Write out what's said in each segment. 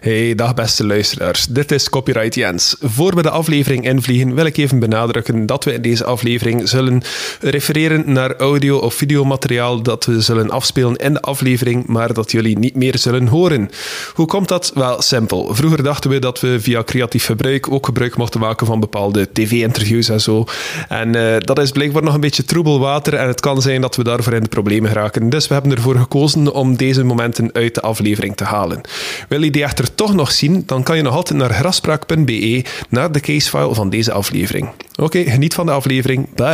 Hey, dag beste luisteraars. Dit is Copyright Jens. Voor we de aflevering invliegen, wil ik even benadrukken dat we in deze aflevering zullen refereren naar audio- of videomateriaal dat we zullen afspelen in de aflevering, maar dat jullie niet meer zullen horen. Hoe komt dat? Wel, simpel. Vroeger dachten we dat we via creatief gebruik ook gebruik mochten maken van bepaalde tv-interviews en zo. En uh, dat is blijkbaar nog een beetje troebel water en het kan zijn dat we daarvoor in de problemen geraken. Dus we hebben ervoor gekozen om deze momenten uit de aflevering te halen. Wil je die echter toch nog zien, dan kan je nog altijd naar graspraak.be naar de casefile van deze aflevering. Oké, geniet van de aflevering. Bye!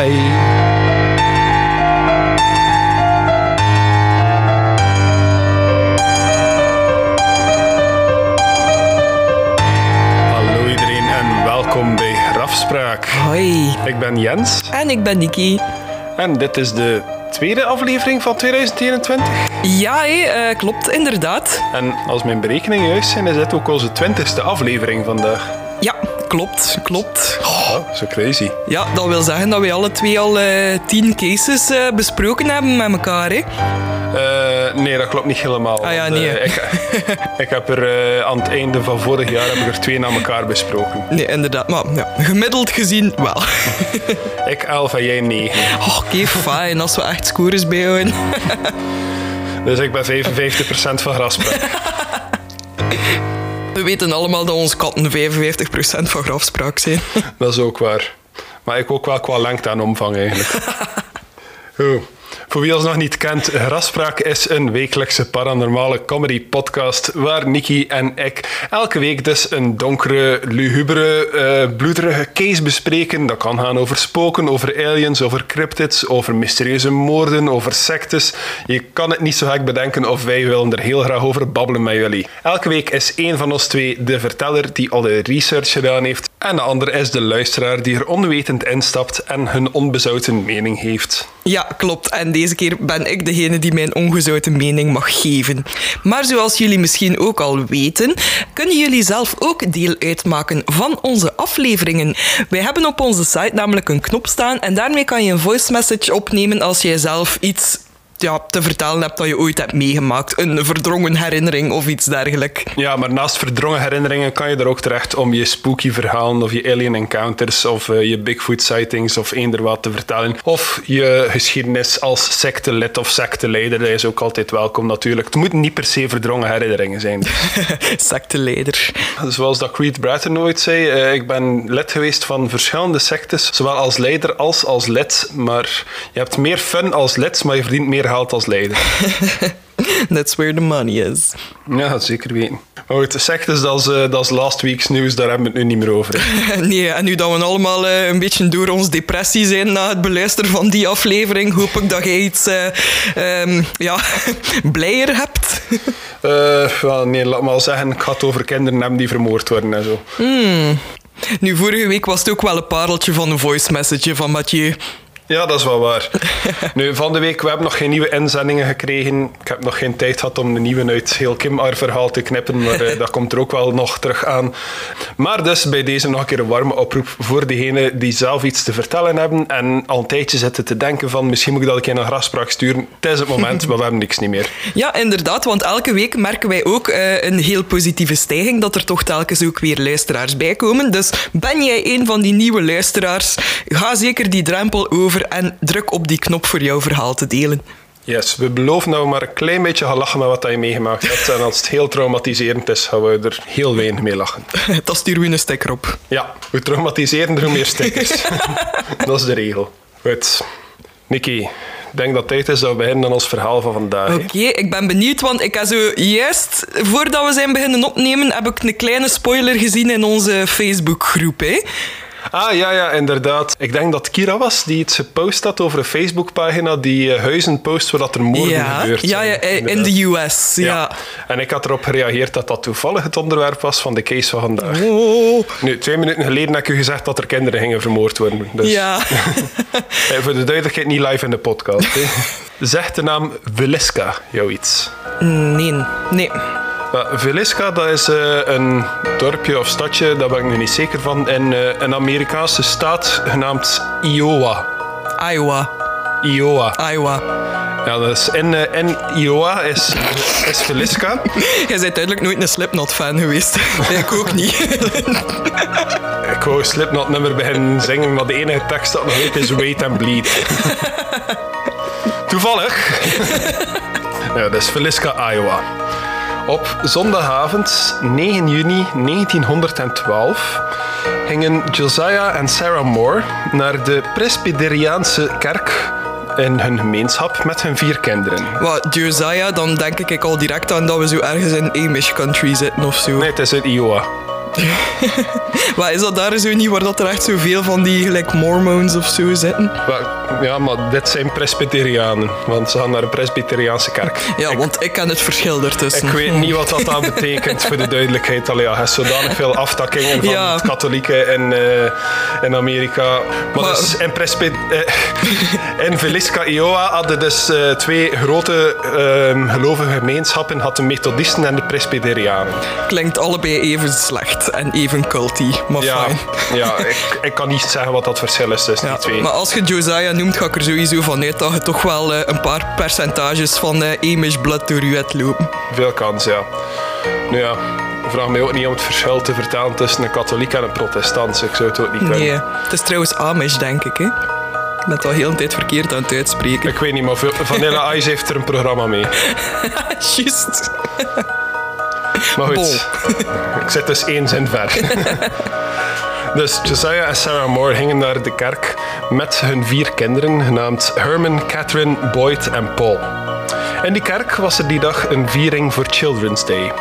Hallo iedereen en welkom bij Grafspraak. Hoi. Ik ben Jens En ik ben Niki. En dit is de tweede aflevering van 2021. Ja, hé, eh, klopt, inderdaad. En als mijn berekeningen juist zijn, is dit ook onze twintigste aflevering vandaag. Ja, klopt, klopt. Oh, zo crazy. Ja, dat wil zeggen dat wij alle twee al eh, tien cases eh, besproken hebben met elkaar, hè. Eh, nee, dat klopt niet helemaal. Ah ja, want, nee, ik, ik heb er aan het einde van vorig jaar heb ik er twee na elkaar besproken. Nee, inderdaad. Maar ja, gemiddeld gezien wel. Ik 11 en jij 9. Oh, Oké, fijn, als we echt scores bijhouden. Dus ik ben 55% van Graspraak. We weten allemaal dat onze katten 55% van grafspraak zijn. Dat is ook waar. Maar ik ook wel qua lengte en omvang eigenlijk. Goed. Voor wie ons nog niet kent, Graspraak is een wekelijkse paranormale comedy podcast waar Nicky en ik elke week dus een donkere, lugubere, eh, bloederige case bespreken. Dat kan gaan over spoken, over aliens, over cryptids, over mysterieuze moorden, over sectes. Je kan het niet zo gek bedenken of wij willen er heel graag over babbelen met jullie. Elke week is één van ons twee de verteller die alle research gedaan heeft en de andere is de luisteraar die er onwetend instapt en hun onbezouten mening heeft. Ja, klopt. En deze keer ben ik degene die mijn ongezouten mening mag geven. Maar zoals jullie misschien ook al weten, kunnen jullie zelf ook deel uitmaken van onze afleveringen. Wij hebben op onze site namelijk een knop staan en daarmee kan je een voice message opnemen als jij zelf iets ja, te vertellen hebt dat je ooit hebt meegemaakt. Een verdrongen herinnering of iets dergelijks. Ja, maar naast verdrongen herinneringen kan je er ook terecht om je spooky verhalen of je alien encounters of eh, je Bigfoot sightings of eender wat te vertellen. Of je geschiedenis als sectelid of secteleider, dat is ook altijd welkom natuurlijk. Het moeten niet per se verdrongen herinneringen zijn. Secteleider. Zoals dat Creed Bratton ooit zei, eh, ik ben lid geweest van verschillende sectes, zowel als leider als als lid. Maar je hebt meer fun als lid, maar je verdient meer geld als leider. That's where the money is. Ja, zeker weten. Maar goed, sectes, dat is, eh, dat is last week's nieuws, daar hebben we het nu niet meer over. Nee, en nu dat we allemaal eh, een beetje door ons depressie zijn na het beluisteren van die aflevering, hoop ik dat jij iets eh, ehm, ja, blijer hebt. Eh, nee, laat maar zeggen, ik ga het over kinderen hebben die vermoord worden en zo. Nu, vorige week was het ook wel een pareltje van een voice message van Mathieu. Ja, dat is wel waar. nu, van de week, we hebben nog geen nieuwe inzendingen gekregen. Ik heb nog geen tijd gehad om de nieuwe uit heel Kim haar verhaal te knippen, maar eh, dat komt er ook wel nog terug aan. Maar dus bij deze nog een keer een warme oproep voor degenen die zelf iets te vertellen hebben en al een tijdje zitten te denken van misschien moet ik dat een keer naar Graspraak sturen. Het is het moment, maar we hebben niks niet meer. Ja, inderdaad, want elke week merken wij ook eh, een heel positieve stijging, dat er toch telkens ook weer luisteraars bij komen. Dus ben jij een van die nieuwe luisteraars, ga zeker die drempel over en druk op die knop voor jouw verhaal te delen. Yes, we beloven dat we maar een klein beetje gaan lachen met wat je meegemaakt hebt. En als het heel traumatiserend is, gaan we er heel weinig mee lachen. Dat sturen we een sticker op. Ja, hoe traumatiserender, hoe meer stickers. dat is de regel. Goed. Nicky, ik denk dat het tijd is dat we beginnen aan ons verhaal van vandaag. Oké, ik ben benieuwd, want ik heb zo juist voordat we zijn beginnen opnemen, heb ik een kleine spoiler gezien in onze Facebookgroep. Hè? Ah, ja, ja, inderdaad. Ik denk dat Kira was die iets gepost had over een Facebookpagina die eh, huizen post waar dat er moorden Ja, gebeurd ja, zijn. ja, eh, in de US. Ja. En ik had erop gereageerd dat dat toevallig het onderwerp was van de case van vandaag. Oh, Nu, twee minuten geleden heb ik u gezegd dat er kinderen gingen vermoord worden. Dus ja. eh, voor de duidelijkheid niet live in de podcast. Zegt de naam Veliska jou iets? Nee, nee. Veliska, dat is eh, een dorpje of stadje, daar ben ik nu niet zeker van, in eh, een Amerikaanse staat genaamd Iowa. Iowa. Iowa. Iowa. Ja, dat is in, eh, in Iowa is, is Feliska. Jij bent duidelijk nooit een Slipknot-fan geweest. ik ook niet. Ik wou Slipknot nummer beginnen zingen, maar de enige tekst dat nog weet is Wait and Bleed. Toevallig. ja, dat is Feliska, Iowa. Op zondagavond 9 juni 1912 gingen Josiah en Sarah Moore naar de Presbyteriaanse kerk in hun gemeenschap met hun vier kinderen. Wat, Josiah, dan denk ik al direct aan dat we zo ergens in Amish country zitten of zo. Nee, het is in Iowa. maar is dat daar zo niet waar dat er echt zoveel van die gelijk Mormons of zo zitten? Ja, maar dit zijn Presbyterianen, want ze gaan naar een Presbyteriaanse kerk. Ja, want ik ken het verschil ertussen. Ik weet niet wat dat dan betekent voor de duidelijkheid. Allee, ja, er zijn zodanig veel aftakkingen van Ja. katholieken in, eh, in Amerika. Maar, Maar- dus in, Presby eh, in Villisca, Iowa hadden dus eh, twee grote ehm, gelovige gemeenschappen. Had de Methodisten en de Presbyterianen. Klinkt allebei even slecht en even culty, maar Ja, fijn. ja ik, ik kan niet zeggen wat dat verschil is tussen Ja, die twee. maar als je Josiah noemt, ga ik er sowieso van uit dat je toch wel eh, een paar percentages van eh, Amish blood door je hebt lopen. Veel kans, ja. Nu ja, vraag mij ook niet om het verschil te vertalen tussen een katholiek en een protestant. Ik zou het ook niet kunnen. Nee, het is trouwens Amish, denk ik. Hè? Ik ben het al heel de tijd verkeerd aan het uitspreken. Ik weet niet, maar Vanilla Ice heeft er een programma mee. Juist. Maar goed, ik zit dus één zin ver. Dus Josiah en Sarah Moore gingen naar de kerk met hun vier kinderen, genaamd Herman, Catherine, Boyd en Paul. In die kerk was er die dag een viering voor Children's Day.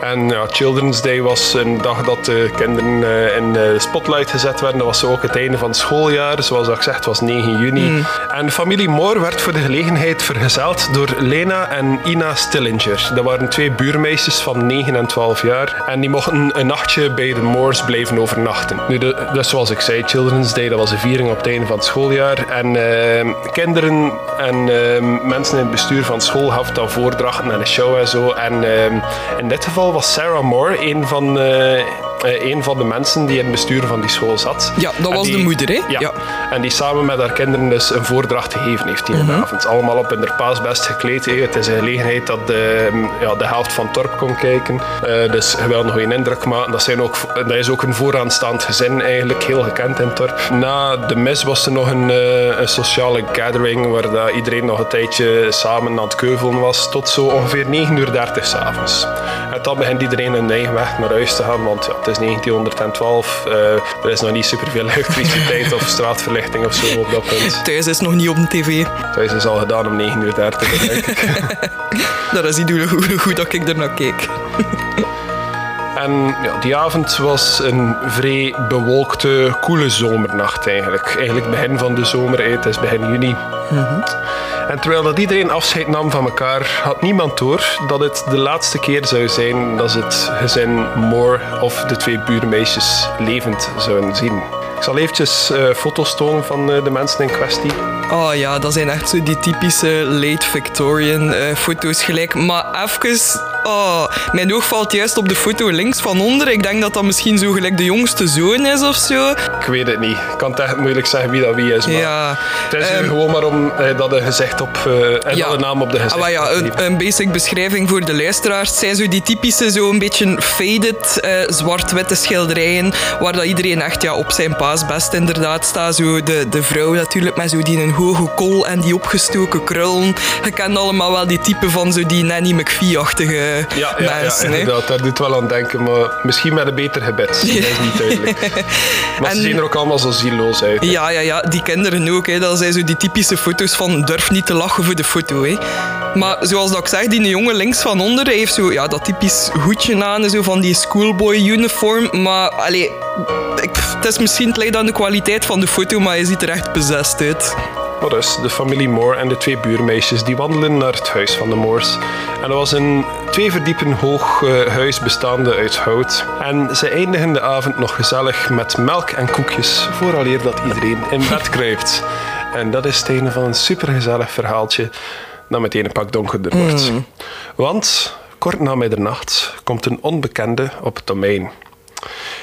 En ja, Children's Day was een dag dat de kinderen eh, in de spotlight gezet werden. Dat was ook het einde van het schooljaar. Zoals ik gezegd, was 9 juni. En de familie Moore werd voor de gelegenheid vergezeld door Lena en Ina Stillinger. Dat waren twee buurmeisjes van 9 en 12 jaar. En die mochten een nachtje bij de Moores blijven overnachten. Nu, de, dus zoals ik zei, Children's Day, dat was een viering op het einde van het schooljaar. En eh, kinderen en eh, mensen in het bestuur van school gaven dan voordrachten en een show en zo. En eh, in dit geval was Sarah Moore een van, eh, een van de mensen die in het bestuur van die school zat. Ja, dat was die- de moeder, hè? Ja. Ja. En die samen met haar kinderen dus een voordracht gegeven heeft die avond. Allemaal op hun paasbest gekleed. Het is een gelegenheid dat de, ja, de helft van het dorp komt kijken. Eh, dus je wil nog een indruk maken. Dat, zijn ook, dat is ook een vooraanstaand gezin eigenlijk, heel gekend in het dorp. Na de mis was er nog een, eh, een sociale gathering waar dat iedereen nog een tijdje samen aan het keuvelen was. Tot zo ongeveer 9.30 uur s'avonds. En dan begint iedereen een eigen weg naar huis te gaan, want ja, is 1912. eh, er is nog niet superveel elektriciteit of straatverlichting of zo op dat punt. Thuis is nog niet op de tv. Thuis is al gedaan om 9.30 uur, denk ik. Dat is niet hoe, hoe goed dat ik er naar kijk. En ja, die avond was een vrij bewolkte, koele zomernacht eigenlijk. Eigenlijk begin van de zomer, het is begin juni. En terwijl dat iedereen afscheid nam van elkaar, had niemand door dat het de laatste keer zou zijn dat ze het gezin Moore of de twee buurmeisjes levend zouden zien. Ik zal eventjes eh, foto's tonen van eh, de mensen in kwestie. Oh ja, dat zijn echt zo die typische late Victorian eh, foto's gelijk. Maar even... Oh, mijn oog valt juist op de foto links van onder. Ik denk dat dat misschien zo gelijk de jongste zoon is of zo. Ik weet het niet. Ik kan het echt moeilijk zeggen wie dat wie is. Maar Ja. Het is Ehm, gewoon maar om eh, dat de gezicht op eh, en Ja. dat de naam op de gezicht. Ah, ja, een, een basic beschrijving voor de luisteraars. Zijn zo die typische, zo een beetje faded, eh, zwart-witte schilderijen. Waar dat iedereen echt ja, op zijn paasbest inderdaad staat. Zo de, de vrouw natuurlijk met zo die een hoge kol en die opgestoken krullen. Je kent allemaal wel die type van zo die Nanny McPhee-achtige Ja, ja, ja, mensen. hè. inderdaad. Daar doet wel aan denken, maar misschien met een beter gebed. Dat is niet duidelijk. Maar ze En- zien er ook allemaal zo zieloos uit. hè. Ja, ja, ja, die kinderen ook. Hè. Dat zijn zo die typische foto's van durf niet te lachen voor de foto. Hè. Maar zoals dat ik zeg, die jongen links van onder hij heeft zo, ja, dat typisch hoedje aan, zo van die schoolboy uniform. Maar allee, ik, het is misschien het aan de kwaliteit van de foto, maar hij ziet er echt bezest uit. Dus, de familie Moore en de twee buurmeisjes die wandelen naar het huis van de Moores. En dat was een twee verdiepen hoog eh, huis bestaande uit hout. En ze eindigen de avond nog gezellig met melk en koekjes, vooraleer dat iedereen in bed kruipt. En dat is het einde van een supergezellig verhaaltje dat meteen een pak donkerder wordt. Want kort na middernacht komt een onbekende op het domein.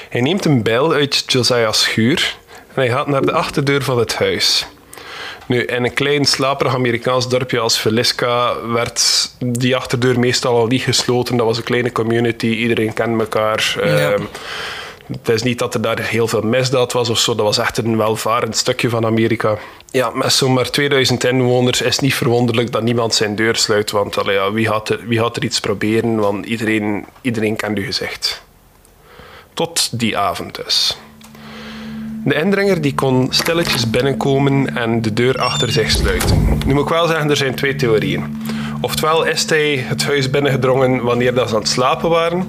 Hij neemt een bijl uit Josiah's schuur en hij gaat naar de achterdeur van het huis. Nu, in een klein slaperig Amerikaans dorpje als Feliska werd die achterdeur meestal al niet gesloten. Dat was een kleine community, iedereen kende elkaar. Ja. Ehm, het is niet dat er daar heel veel misdaad was of zo. Dat was echt een welvarend stukje van Amerika. Ja, met zomaar 2000 inwoners is het niet verwonderlijk dat niemand zijn deur sluit. Want allee, ja, wie, gaat er, wie gaat er iets proberen? Want iedereen, iedereen kent uw gezicht. Tot die avond dus. De indringer die kon stilletjes binnenkomen en de deur achter zich sluiten. Nu moet ik wel zeggen, er zijn twee theorieën. Oftewel is hij het huis binnengedrongen wanneer dat ze aan het slapen waren.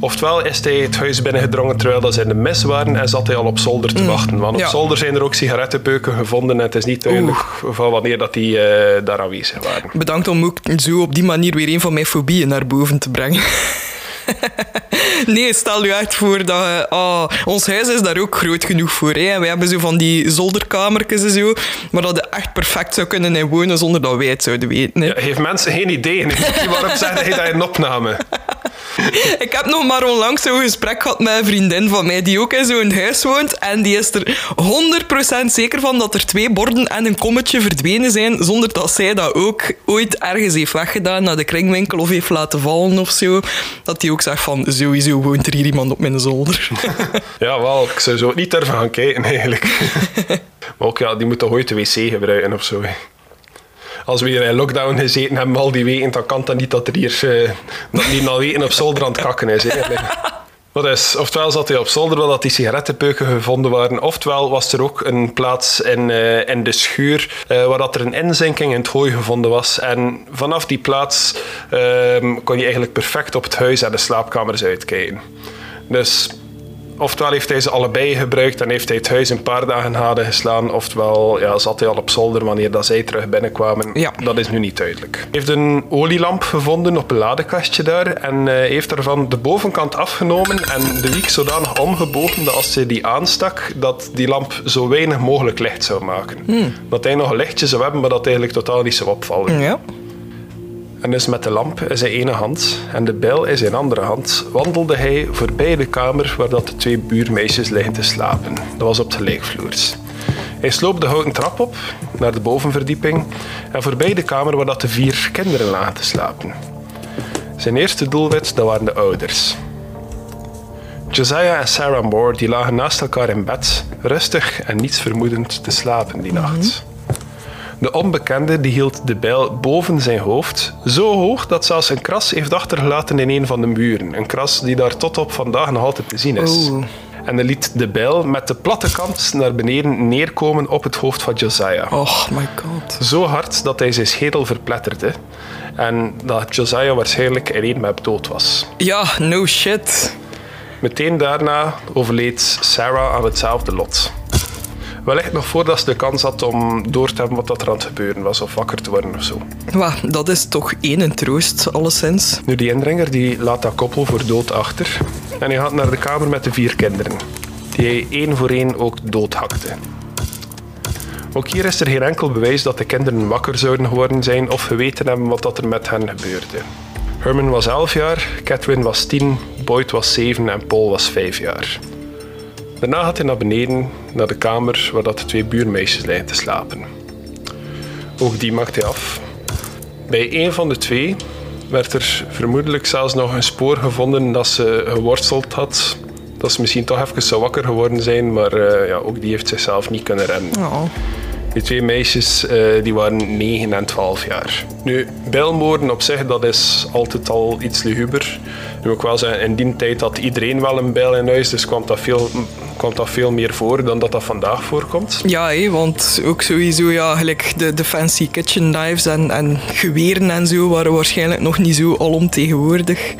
Oftewel is hij het huis binnengedrongen terwijl dat ze in de mis waren en zat hij al op zolder te wachten. Want op ja. zolder zijn er ook sigarettenpeuken gevonden en het is niet duidelijk van wanneer dat die eh, daar aanwezig waren. Bedankt om ook zo op die manier weer een van mijn fobieën naar boven te brengen. Nee, stel je echt voor dat... je- ah, ons huis is daar ook groot genoeg voor. Hè. En wij hebben zo van die zolderkamertjes en zo, waar dat je echt perfect zou kunnen in wonen zonder dat wij het zouden weten. Hè. Heeft mensen geen idee? Waarom zeg hij dat in een opname? Ik heb nog maar onlangs zo'n gesprek gehad met een vriendin van mij die ook in zo'n huis woont. En die is er 100% zeker van dat er twee borden en een kommetje verdwenen zijn, zonder dat zij dat ook ooit ergens heeft weggedaan naar de kringwinkel of heeft laten vallen of zo. Dat die ook zegt van, sowieso woont er hier iemand op mijn zolder. Ja, wel, ik zou zo niet durven gaan kijken eigenlijk. maar ook, ja, die moet toch ooit de wc gebruiken of zo. hè. Als we hier in lockdown gezeten hebben al die weken, dan kan dat niet dat er hier eh, dat die al weten op zolder aan het kakken is. Wat is, oftewel zat hij op zolder dat die sigarettenpeuken gevonden waren, oftewel was er ook een plaats in, eh, in de schuur eh, waar dat er een inzinking in het hooi gevonden was. En vanaf die plaats ehm, kon je eigenlijk perfect op het huis en de slaapkamers uitkijken. Dus oftewel heeft hij ze allebei gebruikt en heeft hij het huis een paar dagen hadden geslaan, oftewel ja, zat hij al op zolder wanneer dat zij terug binnenkwamen. Ja. Dat is nu niet duidelijk. Hij heeft een olielamp gevonden op een ladekastje daar en eh, heeft ervan de bovenkant afgenomen en de wiek zodanig omgebogen dat als hij die aanstak, dat die lamp zo weinig mogelijk licht zou maken. Dat hij nog een lichtje zou hebben, maar dat eigenlijk totaal niet zou opvallen. ja. En dus met de lamp in zijn ene hand en de bijl in zijn andere hand wandelde hij voorbij de kamer waar dat de twee buurmeisjes liggen te slapen. Dat was op de gelijkvloers. Hij sloop de houten trap op naar de bovenverdieping en voorbij de kamer waar dat de vier kinderen lagen te slapen. Zijn eerste doelwit dat waren de ouders. Josiah en Sarah Moore die lagen naast elkaar in bed, rustig en niets vermoedend te slapen die nacht. De onbekende die hield de bijl boven zijn hoofd, zo hoog dat zelfs een kras heeft achtergelaten in een van de muren. Een kras die daar tot op vandaag nog altijd te zien is. En hij liet de bijl met de platte kant naar beneden neerkomen op het hoofd van Josiah. Oh my god. Zo hard dat hij zijn schedel verpletterde. En dat Josiah waarschijnlijk in één map dood was. Ja, no shit. Meteen daarna overleed Sarah aan hetzelfde lot. Wellicht nog voordat ze de kans had om door te hebben wat dat er aan het gebeuren was, of wakker te worden of zo. Wah, dat is toch één troost, alleszins. Nu, die indringer die laat dat koppel voor dood achter. En hij gaat naar de kamer met de vier kinderen, die hij één voor één ook doodhakte. Ook hier is er geen enkel bewijs dat de kinderen wakker zouden geworden zijn of geweten hebben wat dat er met hen gebeurde. Herman was 11 jaar, Catherine was 10, Boyd was 7 en Paul was 5 jaar. Daarna gaat hij naar beneden, naar de kamer waar dat de twee buurmeisjes liggen te slapen. Ook die maakt hij af. Bij een van de twee werd er vermoedelijk zelfs nog een spoor gevonden dat ze geworsteld had. Dat ze misschien toch even zou wakker geworden zijn, maar eh, ja, ook die heeft zichzelf niet kunnen redden. Oh. Die twee meisjes eh, die waren 9 en 12 jaar. Nu, bijlmoorden op zich, dat is altijd al iets luguber. Nu moet ik wel zeggen, in die tijd had iedereen wel een bijl in huis, dus kwam dat veel, kwam dat veel meer voor dan dat dat vandaag voorkomt. Ja, hé, want ook sowieso, ja, gelijk de, de fancy kitchen knives en, en geweren en zo waren waarschijnlijk nog niet zo alomtegenwoordig.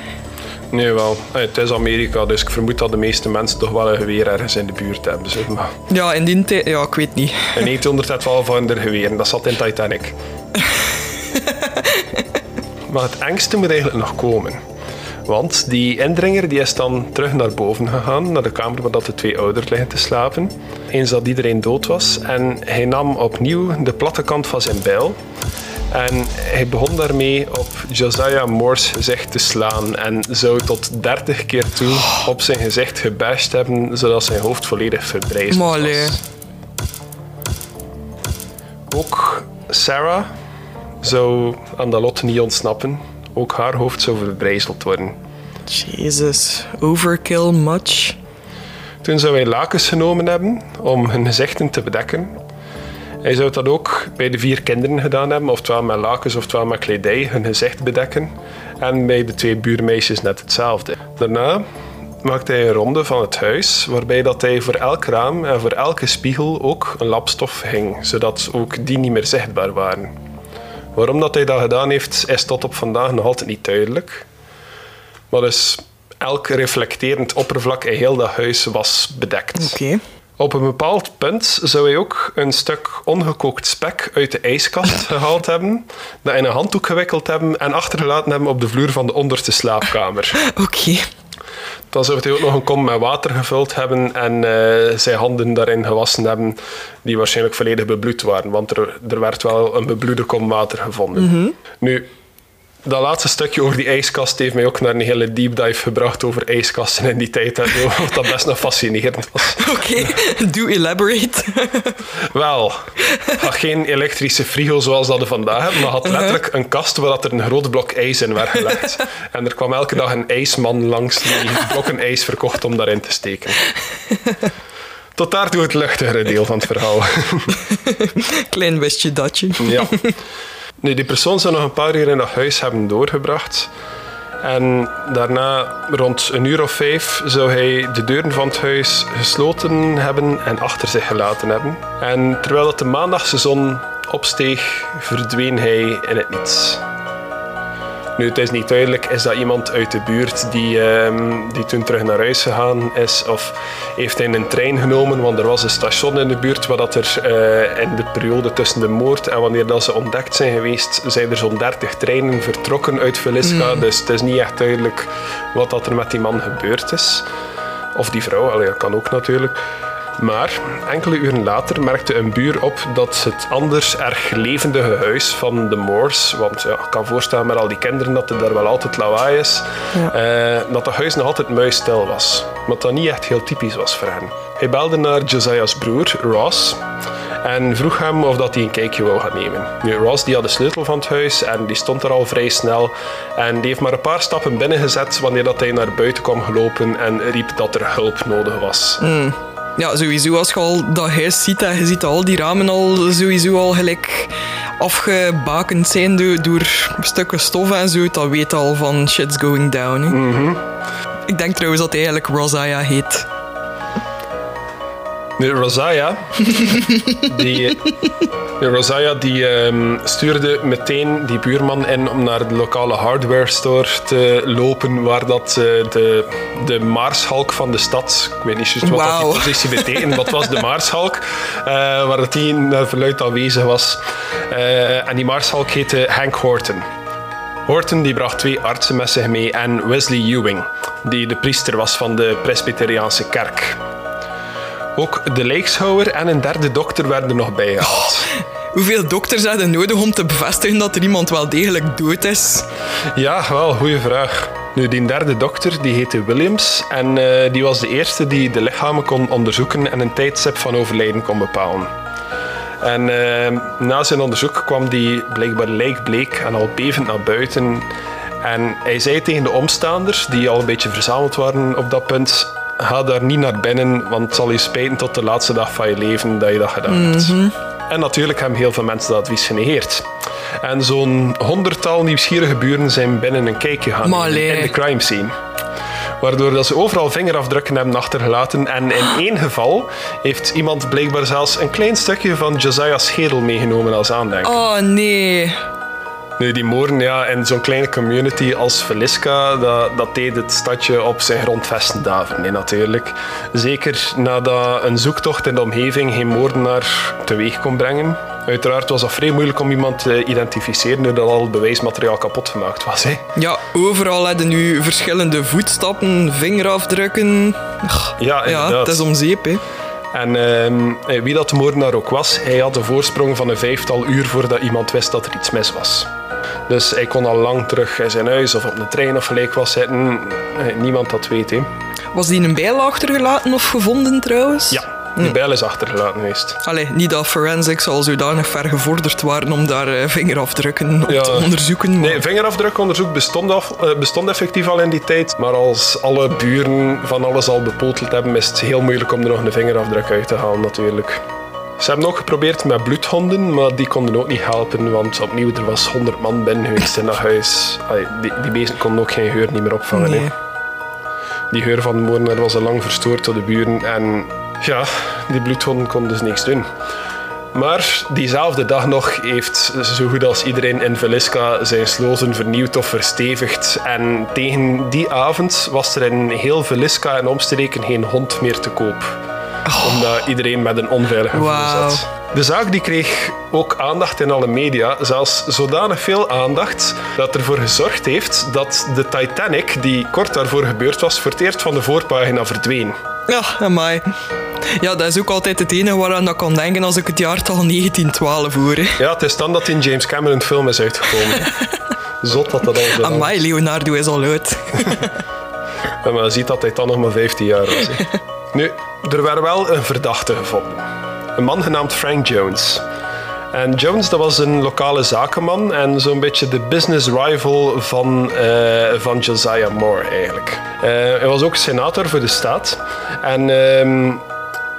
Nee, wel. Het is Amerika, dus ik vermoed dat de meeste mensen toch wel een geweer ergens in de buurt hebben. Zeg maar. Ja, in die tijd, ja, ik weet niet. In 1912 waren er geweren, dat zat in Titanic. maar het engste moet eigenlijk nog komen. Want die indringer die is dan terug naar boven gegaan, naar de kamer waar dat de twee ouders liggen te slapen. Eens dat iedereen dood was. En hij nam opnieuw de platte kant van zijn bijl. En hij begon daarmee op Josiah Moore's gezicht te slaan. En zou tot 30 keer toe op zijn gezicht gebashed hebben, zodat zijn hoofd volledig verbrijzeld was. Ook Sarah zou aan dat lot niet ontsnappen. Ook haar hoofd zou verbrijzeld worden. Jezus, overkill much. Toen zou hij lakens genomen hebben om hun gezichten te bedekken. Hij zou dat ook bij de vier kinderen gedaan hebben, oftewel met lakens, oftewel met kledij, hun gezicht bedekken. En bij de twee buurmeisjes net hetzelfde. Daarna maakte hij een ronde van het huis, waarbij dat hij voor elk raam en voor elke spiegel ook een lapstof hing, zodat ook die niet meer zichtbaar waren. Waarom dat hij dat gedaan heeft, is tot op vandaag nog altijd niet duidelijk. Maar dus elk reflecterend oppervlak in heel dat huis was bedekt. Oké. Op een bepaald punt zou hij ook een stuk ongekookt spek uit de ijskast gehaald hebben, dat in een handdoek gewikkeld hebben en achtergelaten hebben op de vloer van de onderste slaapkamer. Oké. Dan zou hij ook nog een kom met water gevuld hebben en eh, zijn handen daarin gewassen hebben, die waarschijnlijk volledig bebloed waren, want er, er werd wel een bebloede kom water gevonden. Nu, dat laatste stukje over die ijskast heeft mij ook naar een hele deep dive gebracht over ijskasten in die tijd. En wat dat best nog fascinerend was. Oké, do elaborate. Wel, had geen elektrische frigo zoals dat we vandaag hebben, maar had letterlijk een kast waar dat er een groot blok ijs in werd gelegd. En er kwam elke dag een ijsman langs die blokken ijs verkocht om daarin te steken. Tot daartoe het luchtigere deel van het verhaal. Klein wistje datje. Ja. Nu, die persoon zou nog een paar uur in dat huis hebben doorgebracht. En daarna, rond een uur of vijf, zou hij de deuren van het huis gesloten hebben en achter zich gelaten hebben. En terwijl dat de maandagse zon opsteeg, verdween hij in het niets. Nu, het is niet duidelijk, is dat iemand uit de buurt die, ehm, die toen terug naar huis gegaan is? Of heeft hij een trein genomen? Want er was een station in de buurt waar dat er eh, in de periode tussen de moord en wanneer dat ze ontdekt zijn geweest, zijn er zo'n 30 treinen vertrokken uit Velisca. Dus het is niet echt duidelijk wat dat er met die man gebeurd is. Of die vrouw, allee, dat kan ook natuurlijk. Maar enkele uren later merkte een buur op dat het anders erg levendige huis van de Moors, want ja, ik kan voorstellen met al die kinderen dat er daar wel altijd lawaai is, eh, dat dat huis nog altijd muisstil was. Wat dat niet echt heel typisch was voor hen. Hij belde naar Josiah's broer, Ross, en vroeg hem of dat hij een kijkje wou gaan nemen. Nu, Ross die had de sleutel van het huis en die stond er al vrij snel. En die heeft maar een paar stappen binnengezet wanneer dat hij naar buiten kwam gelopen en riep dat er hulp nodig was. Ja, sowieso als je al dat huis ziet en je ziet al die ramen al sowieso al gelijk afgebakend zijn door, door stukken stof en zo, dan weet al van shit's going down. hè. Ik denk trouwens dat hij eigenlijk Rosiah heet. Nu, Rosiah, die, de Rosiah die ehm, stuurde meteen die buurman in om naar de lokale hardware store te lopen, waar dat eh, de, de Maarschalk van de stad, ik weet niet juist wat dat die positie betekent, wat was de Maarschalk, eh, waar dat die naar verluid aanwezig was. Eh, en die Maarschalk heette Hank Horton. Horton die bracht twee artsen met zich mee en Wesley Ewing, die de priester was van de Presbyteriaanse kerk. Ook de lijkschouwer en een derde dokter werden er nog bij gehaald. Hoeveel dokters hadden nodig om te bevestigen dat er iemand wel degelijk dood is? Ja, wel, goede vraag. Nu, die derde dokter die heette Williams en eh, die was de eerste die de lichamen kon onderzoeken en een tijdstip van overlijden kon bepalen. En eh, na zijn onderzoek kwam die blijkbaar lijkbleek en al bevend naar buiten. En hij zei tegen de omstaanders, die al een beetje verzameld waren op dat punt, ga daar niet naar binnen, want het zal je spijten tot de laatste dag van je leven dat je dat gedaan hebt. En natuurlijk hebben heel veel mensen dat advies genegeerd. En zo'n honderdtal nieuwsgierige buren zijn binnen een kijkje gaan in de crime scene. Waardoor dat ze overal vingerafdrukken hebben achtergelaten. En in één geval heeft iemand blijkbaar zelfs een klein stukje van Josiah's schedel meegenomen als aandenken. Oh nee. Nu, die moorden ja, in zo'n kleine community als Velisca, dat, dat deed het stadje op zijn grondvesten daveren, nee, natuurlijk. Zeker nadat een zoektocht in de omgeving geen moordenaar teweeg kon brengen. Uiteraard was dat vrij moeilijk om iemand te identificeren doordat al het bewijsmateriaal kapot gemaakt was. Hè. Ja, overal hadden nu verschillende voetstappen, vingerafdrukken. Ja, Ja, inderdaad. het is om zeep, hè. En ehm, wie dat de moordenaar ook was, hij had een voorsprong van een vijftal uur voordat iemand wist dat er iets mis was. Dus hij kon al lang terug in zijn huis of op een trein of gelijk was zitten. Eh, Niemand dat weet, hè. Was die een bijl achtergelaten of gevonden trouwens? Ja, Die bijl is achtergelaten geweest. Allee, niet dat forensics al zodanig ver gevorderd waren om daar eh, vingerafdrukken op Ja. te onderzoeken. maar- Nee, vingerafdrukonderzoek bestond, af, eh, bestond effectief al in die tijd. Maar als alle buren van alles al bepoteld hebben, is het heel moeilijk om er nog een vingerafdruk uit te halen natuurlijk. Ze hebben ook geprobeerd met bloedhonden, maar die konden ook niet helpen, want opnieuw, er was 100 man binnen geweest in dat huis. Allee, die, die beesten konden ook geen geur niet meer opvangen. Nee. Die geur van de moordenaar was al lang verstoord door de buren en ja, die bloedhonden konden dus niks doen. Maar diezelfde dag nog heeft zo goed als iedereen in Velisca zijn sloten vernieuwd of verstevigd. En tegen die avond was er in heel Velisca en omstreken geen hond meer te koop. Omdat iedereen met een onveilig gevoel zat. De zaak die kreeg ook aandacht in alle media, zelfs zodanig veel aandacht dat ervoor gezorgd heeft dat de Titanic, die kort daarvoor gebeurd was, voor het eerst van de voorpagina verdween. Ja, amai. Ja, dat is ook altijd het enige waaraan ik kan denken als ik het jaartal 1912 hoor. hè. Ja, het is dan dat in James Cameron film is uitgekomen. Zot dat dat al lang Amai, Leonardo is al uit. En men ziet dat hij dan nog maar 15 jaar was. hè. nu, er werd wel een verdachte gevonden. Een man genaamd Frank Jones. En Jones dat was een lokale zakenman en zo'n beetje de business rival van, eh, van Josiah Moore eigenlijk. Eh, hij was ook senator voor de staat. En ehm,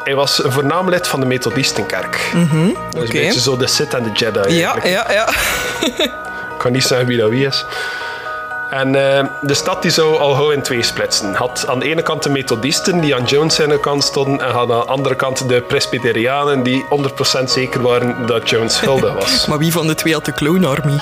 hij was een voornaam lid van de Methodistenkerk. Dus oké. een beetje zo de Sith en de Jedi Ja, eigenlijk. ja, ja. Ik kan niet zeggen wie dat wie is. En eh, de stad die zou al gauw in twee splitsen. Had aan de ene kant de methodisten die aan Jones zijn kant stonden en had aan de andere kant de presbyterianen die 100% zeker waren dat Jones schuldig was. Maar wie van de twee had de Clone Army?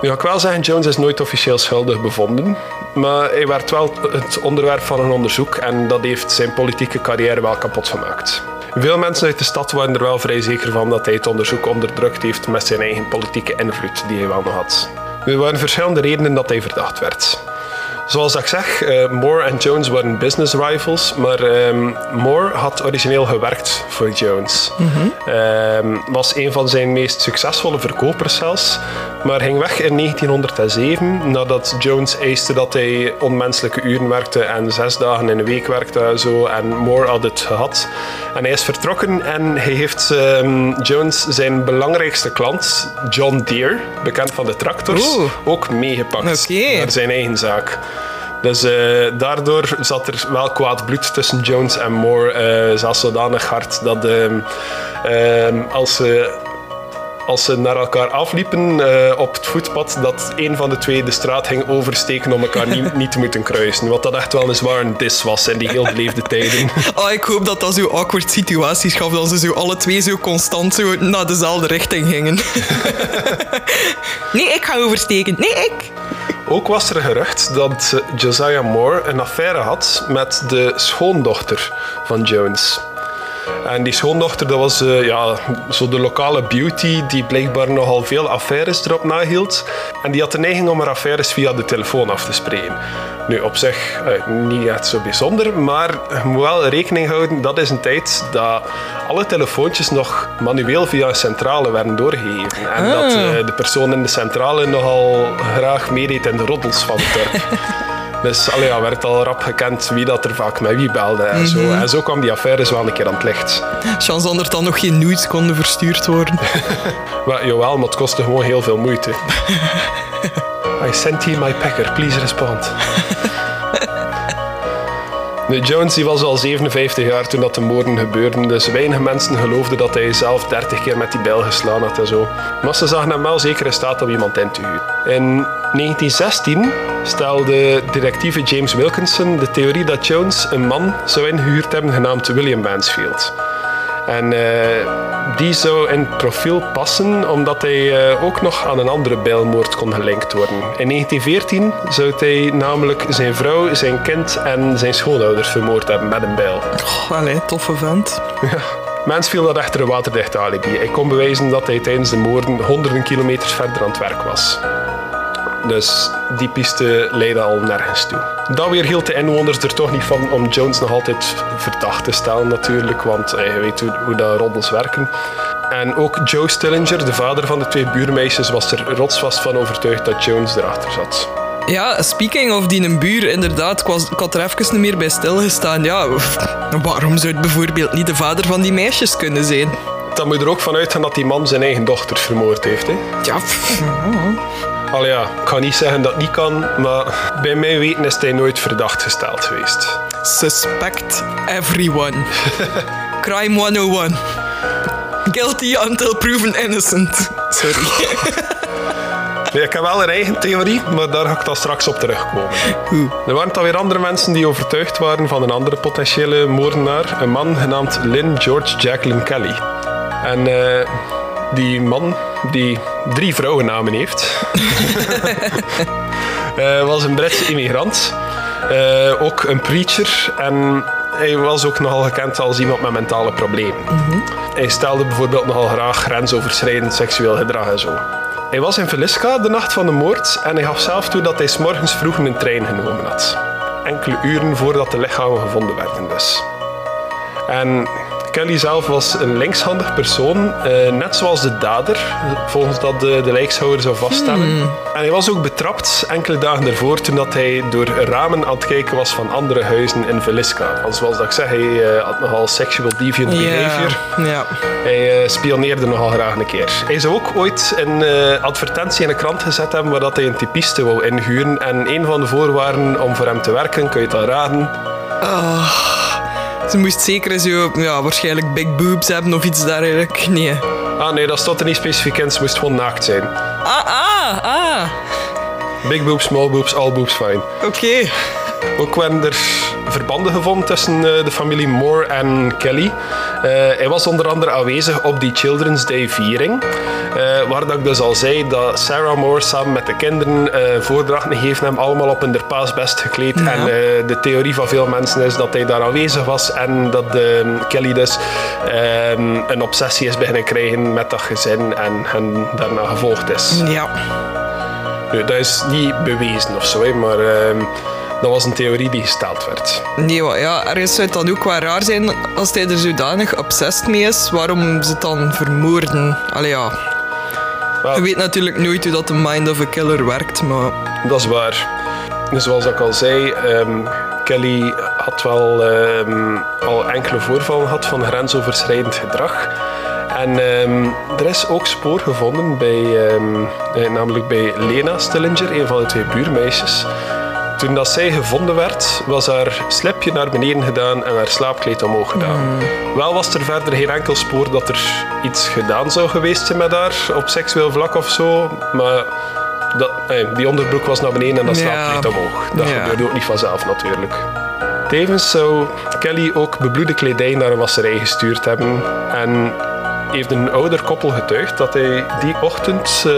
Nu ga ik wel zeggen, Jones is nooit officieel schuldig bevonden. Maar hij werd wel het onderwerp van een onderzoek en dat heeft zijn politieke carrière wel kapot gemaakt. Veel mensen uit de stad waren er wel vrij zeker van dat hij het onderzoek onderdrukt heeft met zijn eigen politieke invloed die hij wel nog had. Er waren verschillende redenen dat hij verdacht werd. Zoals ik zeg, eh, Moore en Jones waren business rivals, maar ehm, Moore had origineel gewerkt voor Jones. Ehm, was een van zijn meest succesvolle verkopers zelfs, maar ging weg in 1907 nadat Jones eiste dat hij onmenselijke uren werkte en zes dagen in de week werkte en zo. En Moore had het gehad. En hij is vertrokken en hij heeft ehm, Jones zijn belangrijkste klant, John Deere, bekend van de tractors, Oeh. ook meegepakt Oké. naar zijn eigen zaak. Dus eh, daardoor zat er wel kwaad bloed tussen Jones en Moore. eh zelfs zodanig hard dat ehm, ehm, als, ze, als ze naar elkaar afliepen eh, op het voetpad, dat een van de twee de straat ging oversteken om elkaar niet, niet te moeten kruisen. Wat dat echt wel een zware dis was in die heel beleefde tijden. Oh, ik hoop dat dat zo awkward situaties gaf, dat ze zo alle twee zo constant zo naar dezelfde richting gingen. nee, ik ga oversteken. Nee, ik. Ook was er gerucht dat Josiah Moore een affaire had met de schoondochter van Jones. En die schoondochter, dat was eh, ja, zo de lokale beauty die blijkbaar nogal veel affaires erop nahield. En die had de neiging om haar affaires via de telefoon af te spreken. Nu, op zich eh, niet echt zo bijzonder, maar je moet wel rekening houden, dat is een tijd dat alle telefoontjes nog manueel via een centrale werden doorgegeven. En dat eh, de persoon in de centrale nogal graag meedeed in de roddels van het dorp. Dus allee, ja, werd al rap gekend wie dat er vaak met wie belde en zo. En zo kwam die affaire wel een keer aan het licht. Chance dat er dan nog geen nudes konden verstuurd worden. Maar, jawel, maar het kostte gewoon heel veel moeite. I sent you my packer, please respond. Nu, Jones die was al 57 jaar toen dat de moorden gebeurden, dus weinig mensen geloofden dat hij zelf 30 keer met die bijl geslaan had en zo. Maar ze zagen hem wel zeker in staat om iemand in te huren. In 1916 stelde directieve James Wilkinson de theorie dat Jones een man zou ingehuurd hebben genaamd William Mansfield. En eh, die zou in het profiel passen, omdat hij eh, ook nog aan een andere bijlmoord kon gelinkt worden. In 1914 zou hij namelijk zijn vrouw, zijn kind en zijn schoonouders vermoord hebben met een bijl. Oh, allee, toffe vent. Mansfield had echter een waterdicht alibi. Hij kon bewijzen dat hij tijdens de moorden honderden kilometers verder aan het werk was. Dus die piste leidde al nergens toe. Dat weer hield de inwoners er toch niet van om Jones nog altijd verdacht te stellen natuurlijk, want eh, je weet hoe, hoe dat roddels werken. En ook Joe Stillinger, de vader van de twee buurmeisjes, was er rotsvast van overtuigd dat Jones erachter zat. Ja, speaking of die een buur, inderdaad, ik, was, ik had er even niet meer bij stilgestaan. Ja, waarom zou het bijvoorbeeld niet de vader van die meisjes kunnen zijn? Dan moet je er ook van uitgaan dat die man zijn eigen dochter vermoord heeft. Hè? Ja, pff. Al ja, ik kan niet zeggen dat het niet kan, maar bij mijn weten is hij nooit verdacht gesteld geweest. suspect everyone. Crime 101. Guilty until proven innocent. Sorry. Nee, ik heb wel een eigen theorie, maar daar ga ik dan straks op terugkomen. Er waren dan weer andere mensen die overtuigd waren van een andere potentiële moordenaar. Een man genaamd Lynn George Jacqueline Kelly. En eh, die man, die drie vrouwennamen heeft, eh, was een Britse immigrant. Eh, ook een preacher en hij was ook nogal gekend als iemand met mentale problemen. Hij stelde bijvoorbeeld nogal graag grensoverschrijdend seksueel gedrag en zo. Hij was in Velisca de nacht van de moord en hij gaf zelf toe dat hij 's morgens vroeg een trein genomen had. Enkele uren voordat de lichamen gevonden werden dus. En Kelly zelf was een linkshandig persoon, eh, net zoals de dader, volgens dat de, de lijkschouwer zou vaststellen. En hij was ook betrapt enkele dagen ervoor toen dat hij door ramen aan het kijken was van andere huizen in Velisca. Want zoals dat ik zeg, hij eh, had nogal sexual deviant behavior. Hij eh, spioneerde nogal graag een keer. Hij zou ook ooit een advertentie in de krant gezet hebben waar dat hij een typiste wou inhuren. En een van de voorwaarden om voor hem te werken, kun je het al raden, Ze moest zeker zo, ja, waarschijnlijk big boobs hebben of iets dergelijks. Nee. Ah nee, dat stond er niet specifiek in, ze moest gewoon naakt zijn. Ah, ah, ah. Big boobs, small boobs, all boobs, fine. Oké. Ook werden er verbanden gevonden tussen eh, de familie Moore en Kelly. Eh, hij was onder andere aanwezig op die Children's Day viering. eh, waar dat ik dus al zei dat Sarah Moore samen met de kinderen eh voordrachten gegeven hebben, allemaal op hun paasbest gekleed. Ja. En de theorie van veel mensen is dat hij daar aanwezig was en dat eh, Kelly dus eh, een obsessie is beginnen krijgen met dat gezin en hen daarna gevolgd is. Ja. Nu, dat is niet bewezen of zo, maar ehm, dat was een theorie die gesteld werd. Nee, maar ja, ergens zou het dan ook wel raar zijn als hij er zodanig obsessed mee is. Waarom ze het dan vermoorden? Allee ja. Wel, Je weet natuurlijk nooit hoe dat de mind of a killer werkt, maar... Dat is waar. Dus zoals ik al zei, ehm, Kelly had wel ehm, al enkele voorvallen gehad van grensoverschrijdend gedrag. En ehm, er is ook spoor gevonden bij, eh, namelijk bij Lena Stillinger, een van de twee buurmeisjes. Toen dat zij gevonden werd, was haar slipje naar beneden gedaan en haar slaapkleed omhoog gedaan. Wel was er verder geen enkel spoor dat er iets gedaan zou geweest zijn met haar op seksueel vlak of zo. Maar dat, nee, die onderbroek was naar beneden en dat Ja. slaapkleed omhoog. Dat Ja. gebeurde ook niet vanzelf natuurlijk. Tevens zou Kelly ook bebloede kledij naar een wasserij gestuurd hebben. En heeft een ouder koppel getuigd dat hij die ochtend eh,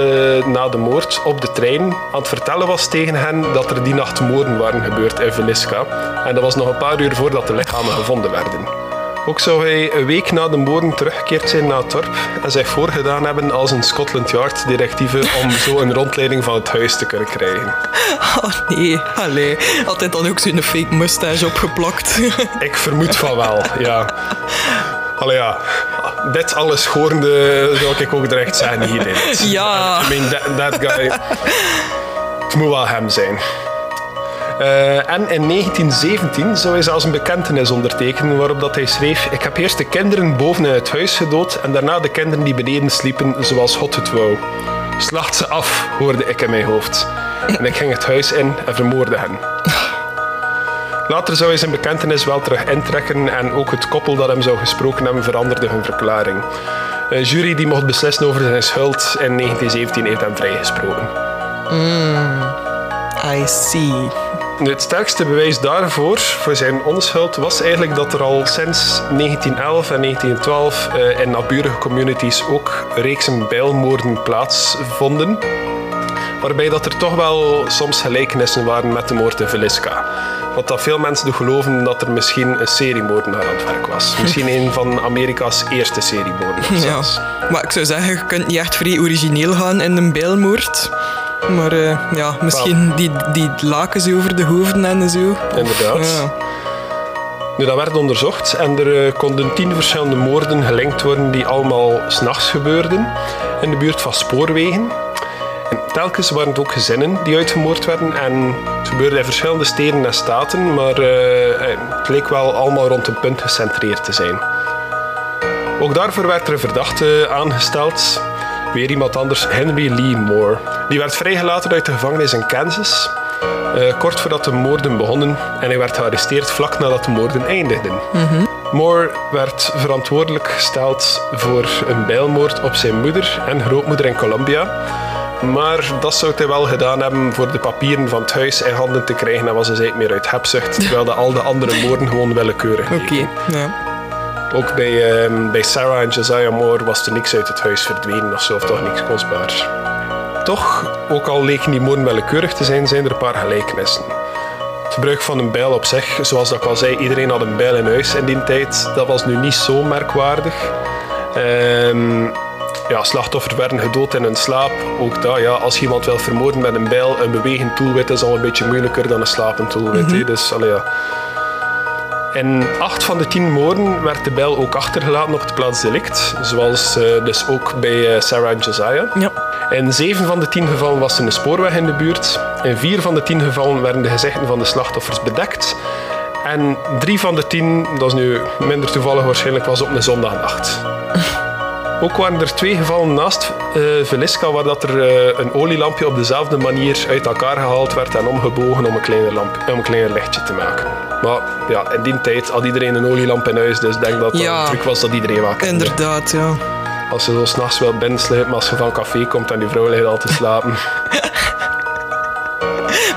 na de moord op de trein aan het vertellen was tegen hen dat er die nacht moorden waren gebeurd in Velisca. En dat was nog een paar uur voordat de lichamen gevonden werden. Ook zou hij een week na de moorden teruggekeerd zijn naar het dorp en zich voorgedaan hebben als een Scotland Yard directieve om zo een rondleiding van het huis te kunnen krijgen. Oh nee, allee. Altijd dan ook zo'n fake mustache opgeplakt. Ik vermoed van wel, ja. Allee ja, dit alles horende zou ik ook direct zeggen hierin. Ja. I mean, that, that guy... Het moet wel hem zijn. Eh, en in 1917 zou hij zelfs een bekentenis ondertekenen waarop dat hij schreef Ik heb eerst de kinderen boven in het huis gedood en daarna de kinderen die beneden sliepen zoals God het wou. Slacht ze af, hoorde ik in mijn hoofd. En ik ging het huis in en vermoordde hen. Later zou hij zijn bekentenis wel terug intrekken en ook het koppel dat hem zou gesproken hebben veranderde hun verklaring. Een jury die mocht beslissen over zijn schuld in 1917 heeft hem vrijgesproken. I see. Het sterkste bewijs daarvoor, voor zijn onschuld, was eigenlijk dat er al sinds 1911 en 1912 eh, in naburige communities ook reeksen bijlmoorden plaatsvonden. Waarbij dat er toch wel soms gelijkenissen waren met de moord in Velisca. Wat dat veel mensen geloven dat er misschien een seriemoordenaar aan het werk was. Misschien een van Amerika's eerste seriemoordenaars Ja. Maar ik zou zeggen, je kunt niet echt vrij origineel gaan in een bijlmoord. Maar eh, ja, misschien die, die lakens over de hoofden en zo. Of, Inderdaad. ja. Nu, dat werd onderzocht en er eh, konden tien verschillende moorden gelinkt worden die allemaal s'nachts gebeurden in de buurt van spoorwegen. En telkens waren het ook gezinnen die uitgemoord werden. En het gebeurde in verschillende steden en staten, maar eh, het leek wel allemaal rond een punt gecentreerd te zijn. Ook daarvoor werd er een verdachte aangesteld. Weer iemand anders, Henry Lee Moore. Die werd vrijgelaten uit de gevangenis in Kansas. eh, kort voordat de moorden begonnen. En hij werd gearresteerd vlak nadat de moorden eindigden. Moore werd verantwoordelijk gesteld voor een bijlmoord op zijn moeder en grootmoeder in Colombia. Maar dat zou hij wel gedaan hebben voor de papieren van het huis in handen te krijgen. En was hij eigenlijk meer uit hebzucht. Terwijl de, al de andere moorden gewoon willekeurig Oké, ja. Ook bij, ehm, bij Sarah en Josiah Moore was er niks uit het huis verdwenen of zo, of toch niks kostbaars. Toch, ook al leken die moorden willekeurig te zijn, zijn er een paar gelijkenissen. Het gebruik van een bijl op zich, zoals dat ik al zei, iedereen had een bijl in huis in die tijd. Dat was nu niet zo merkwaardig. Ehm, ja, slachtoffers werden gedood in hun slaap. Ook dat, ja, als je iemand wil vermoorden met een bijl, een bewegend doelwit is al een beetje moeilijker dan een slapend doelwit. hè. Dus, allee, ja. In acht van de tien moorden werd de bijl ook achtergelaten op het plaatsdelict, zoals eh, dus ook bij eh, Sarah en Josiah. Ja. In zeven van de tien gevallen was er een spoorweg in de buurt. In vier van de tien gevallen werden de gezichten van de slachtoffers bedekt. En drie van de tien, dat is nu minder toevallig waarschijnlijk, was op een zondagnacht. Ook waren er twee gevallen naast eh Velisca waar dat er eh, een olielampje op dezelfde manier uit elkaar gehaald werd en omgebogen om een kleiner, lamp, om een kleiner lichtje te maken. Maar ja, in die tijd had iedereen een olielamp in huis, dus ik denk dat Ja. een truc was dat iedereen wel kende. Inderdaad, ja. Als je zo s'nachts wil binnensluipen, als je van café komt en die vrouw ligt al te slapen.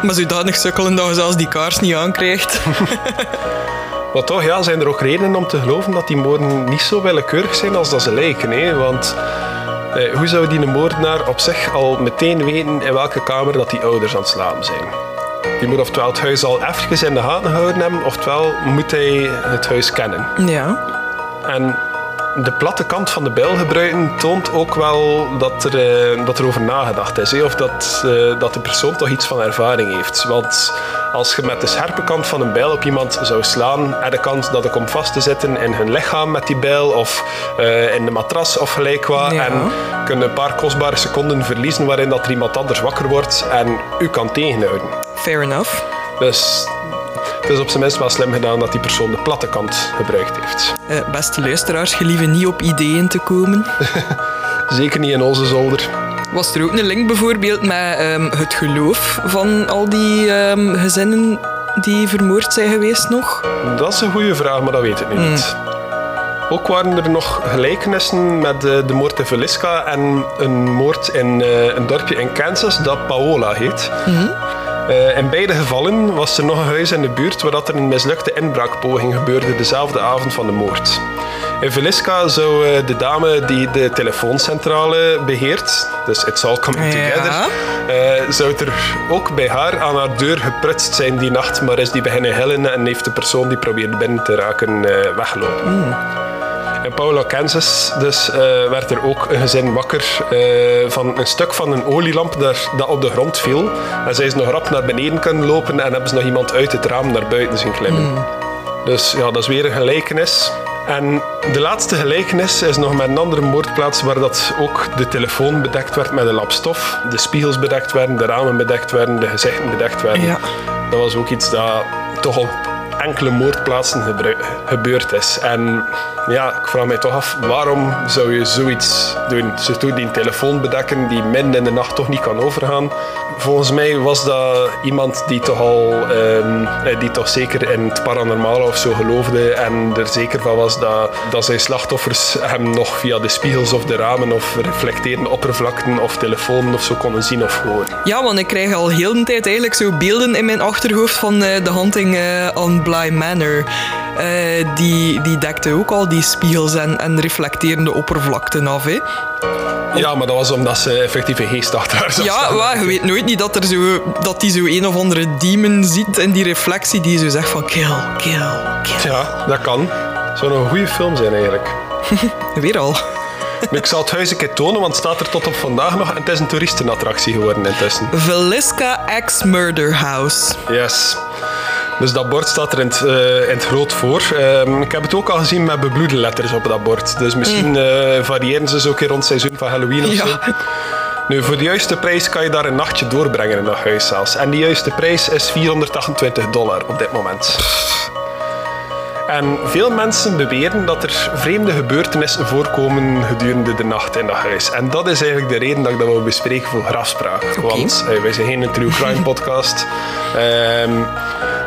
Maar zodanig sukkelen dat je zelfs die kaars niet aankrijgt. Maar toch ja, zijn er ook redenen om te geloven dat die moorden niet zo willekeurig zijn als dat ze lijken. Hè? Want eh, hoe zou die moordenaar op zich al meteen weten in welke kamer dat die ouders aan het slapen zijn? Die moet oftewel het huis al even in de gaten gehouden hebben, oftewel moet hij het huis kennen. Ja. En de platte kant van de bijl gebruiken toont ook wel dat er, eh, dat er over nagedacht is. hè. Of dat, eh, dat de persoon toch iets van ervaring heeft. Want als je met de scherpe kant van een bijl op iemand zou slaan, je de kans dat het komt vast te zitten in hun lichaam met die bijl of eh, in de matras of gelijk wat. Ja. En kun je een paar kostbare seconden verliezen waarin dat er iemand anders wakker wordt en u kan tegenhouden. Fair enough. Dus het is op zijn minst wel slim gedaan dat die persoon de platte kant gebruikt heeft. Eh, beste luisteraars, gelieve niet op ideeën te komen. Zeker niet in onze zolder. Was er ook een link bijvoorbeeld met ehm, het geloof van al die ehm, gezinnen die vermoord zijn geweest nog? Dat is een goede vraag, maar dat weet ik nu niet. Ook waren er nog gelijkenissen met de, de moord in Velisca en een moord in eh, een dorpje in Kansas dat Paola heet. Eh, in beide gevallen was er nog een huis in de buurt waar dat er een mislukte inbraakpoging gebeurde dezelfde avond van de moord. In Velisca zou eh, de dame die de telefooncentrale beheert, dus It's All Coming Ja. Together, eh, zou er ook bij haar aan haar deur geprutst zijn die nacht, maar is die beginnen hellen en heeft de persoon die probeerde binnen te raken eh, weggelopen. In Paula, Kansas, dus, werd er ook een gezin wakker van een stuk van een olielamp daar, dat op de grond viel. En zij is nog rap naar beneden kunnen lopen en hebben ze nog iemand uit het raam naar buiten zien klimmen. Dus ja, dat is weer een gelijkenis. En de laatste gelijkenis is nog met een andere moordplaats waar dat ook de telefoon bedekt werd met een lap stof, de spiegels bedekt werden, de ramen bedekt werden, de gezichten bedekt werden. Ja. Dat was ook iets dat toch op enkele moordplaatsen gebeurd is. En ja, ik vraag mij toch af, waarom zou je zoiets doen? Ze doen die telefoon bedekken die midden in de nacht toch niet kan overgaan. Volgens mij was dat iemand die toch al, ehm, eh, die toch zeker in het paranormale of zo geloofde en er zeker van was dat, dat zijn slachtoffers hem nog via de spiegels of de ramen of reflecterende oppervlakten of telefoon of zo konden zien of horen. Ja, want ik krijg al heel de tijd eigenlijk zo beelden in mijn achterhoofd van eh, de hunting on Bly Manor. Eh, die, die dekte ook al die spiegels en, en reflecterende oppervlakten af. Hè. Ja, maar dat was omdat ze effectief een geest achter haar zag Ja, maar je weet nooit niet dat, er zo, dat die zo een of andere demon ziet in die reflectie die zo zegt van kill, kill, kill. Ja, dat kan. Zou een goede film zijn eigenlijk. Weer al. Ik zal het huis een keer tonen, want het staat er tot op vandaag nog. En het is een toeristenattractie geworden intussen. Velisca X Murder House. Yes. Dus dat bord staat er in het, eh, in het groot voor. Ehm, ik heb het ook al gezien met bebloede letters op dat bord. Dus misschien eh, variëren ze zo een keer rond het seizoen van Halloween of Ja. zo. Nu, voor de juiste prijs kan je daar een nachtje doorbrengen in dat huis zelfs. En die juiste prijs is 428 dollar op dit moment. En veel mensen beweren dat er vreemde gebeurtenissen voorkomen gedurende de nacht in dat huis. En dat is eigenlijk de reden dat ik dat wil bespreken voor grafspraak. Want eh, wij zijn geen true crime podcast. Ehm,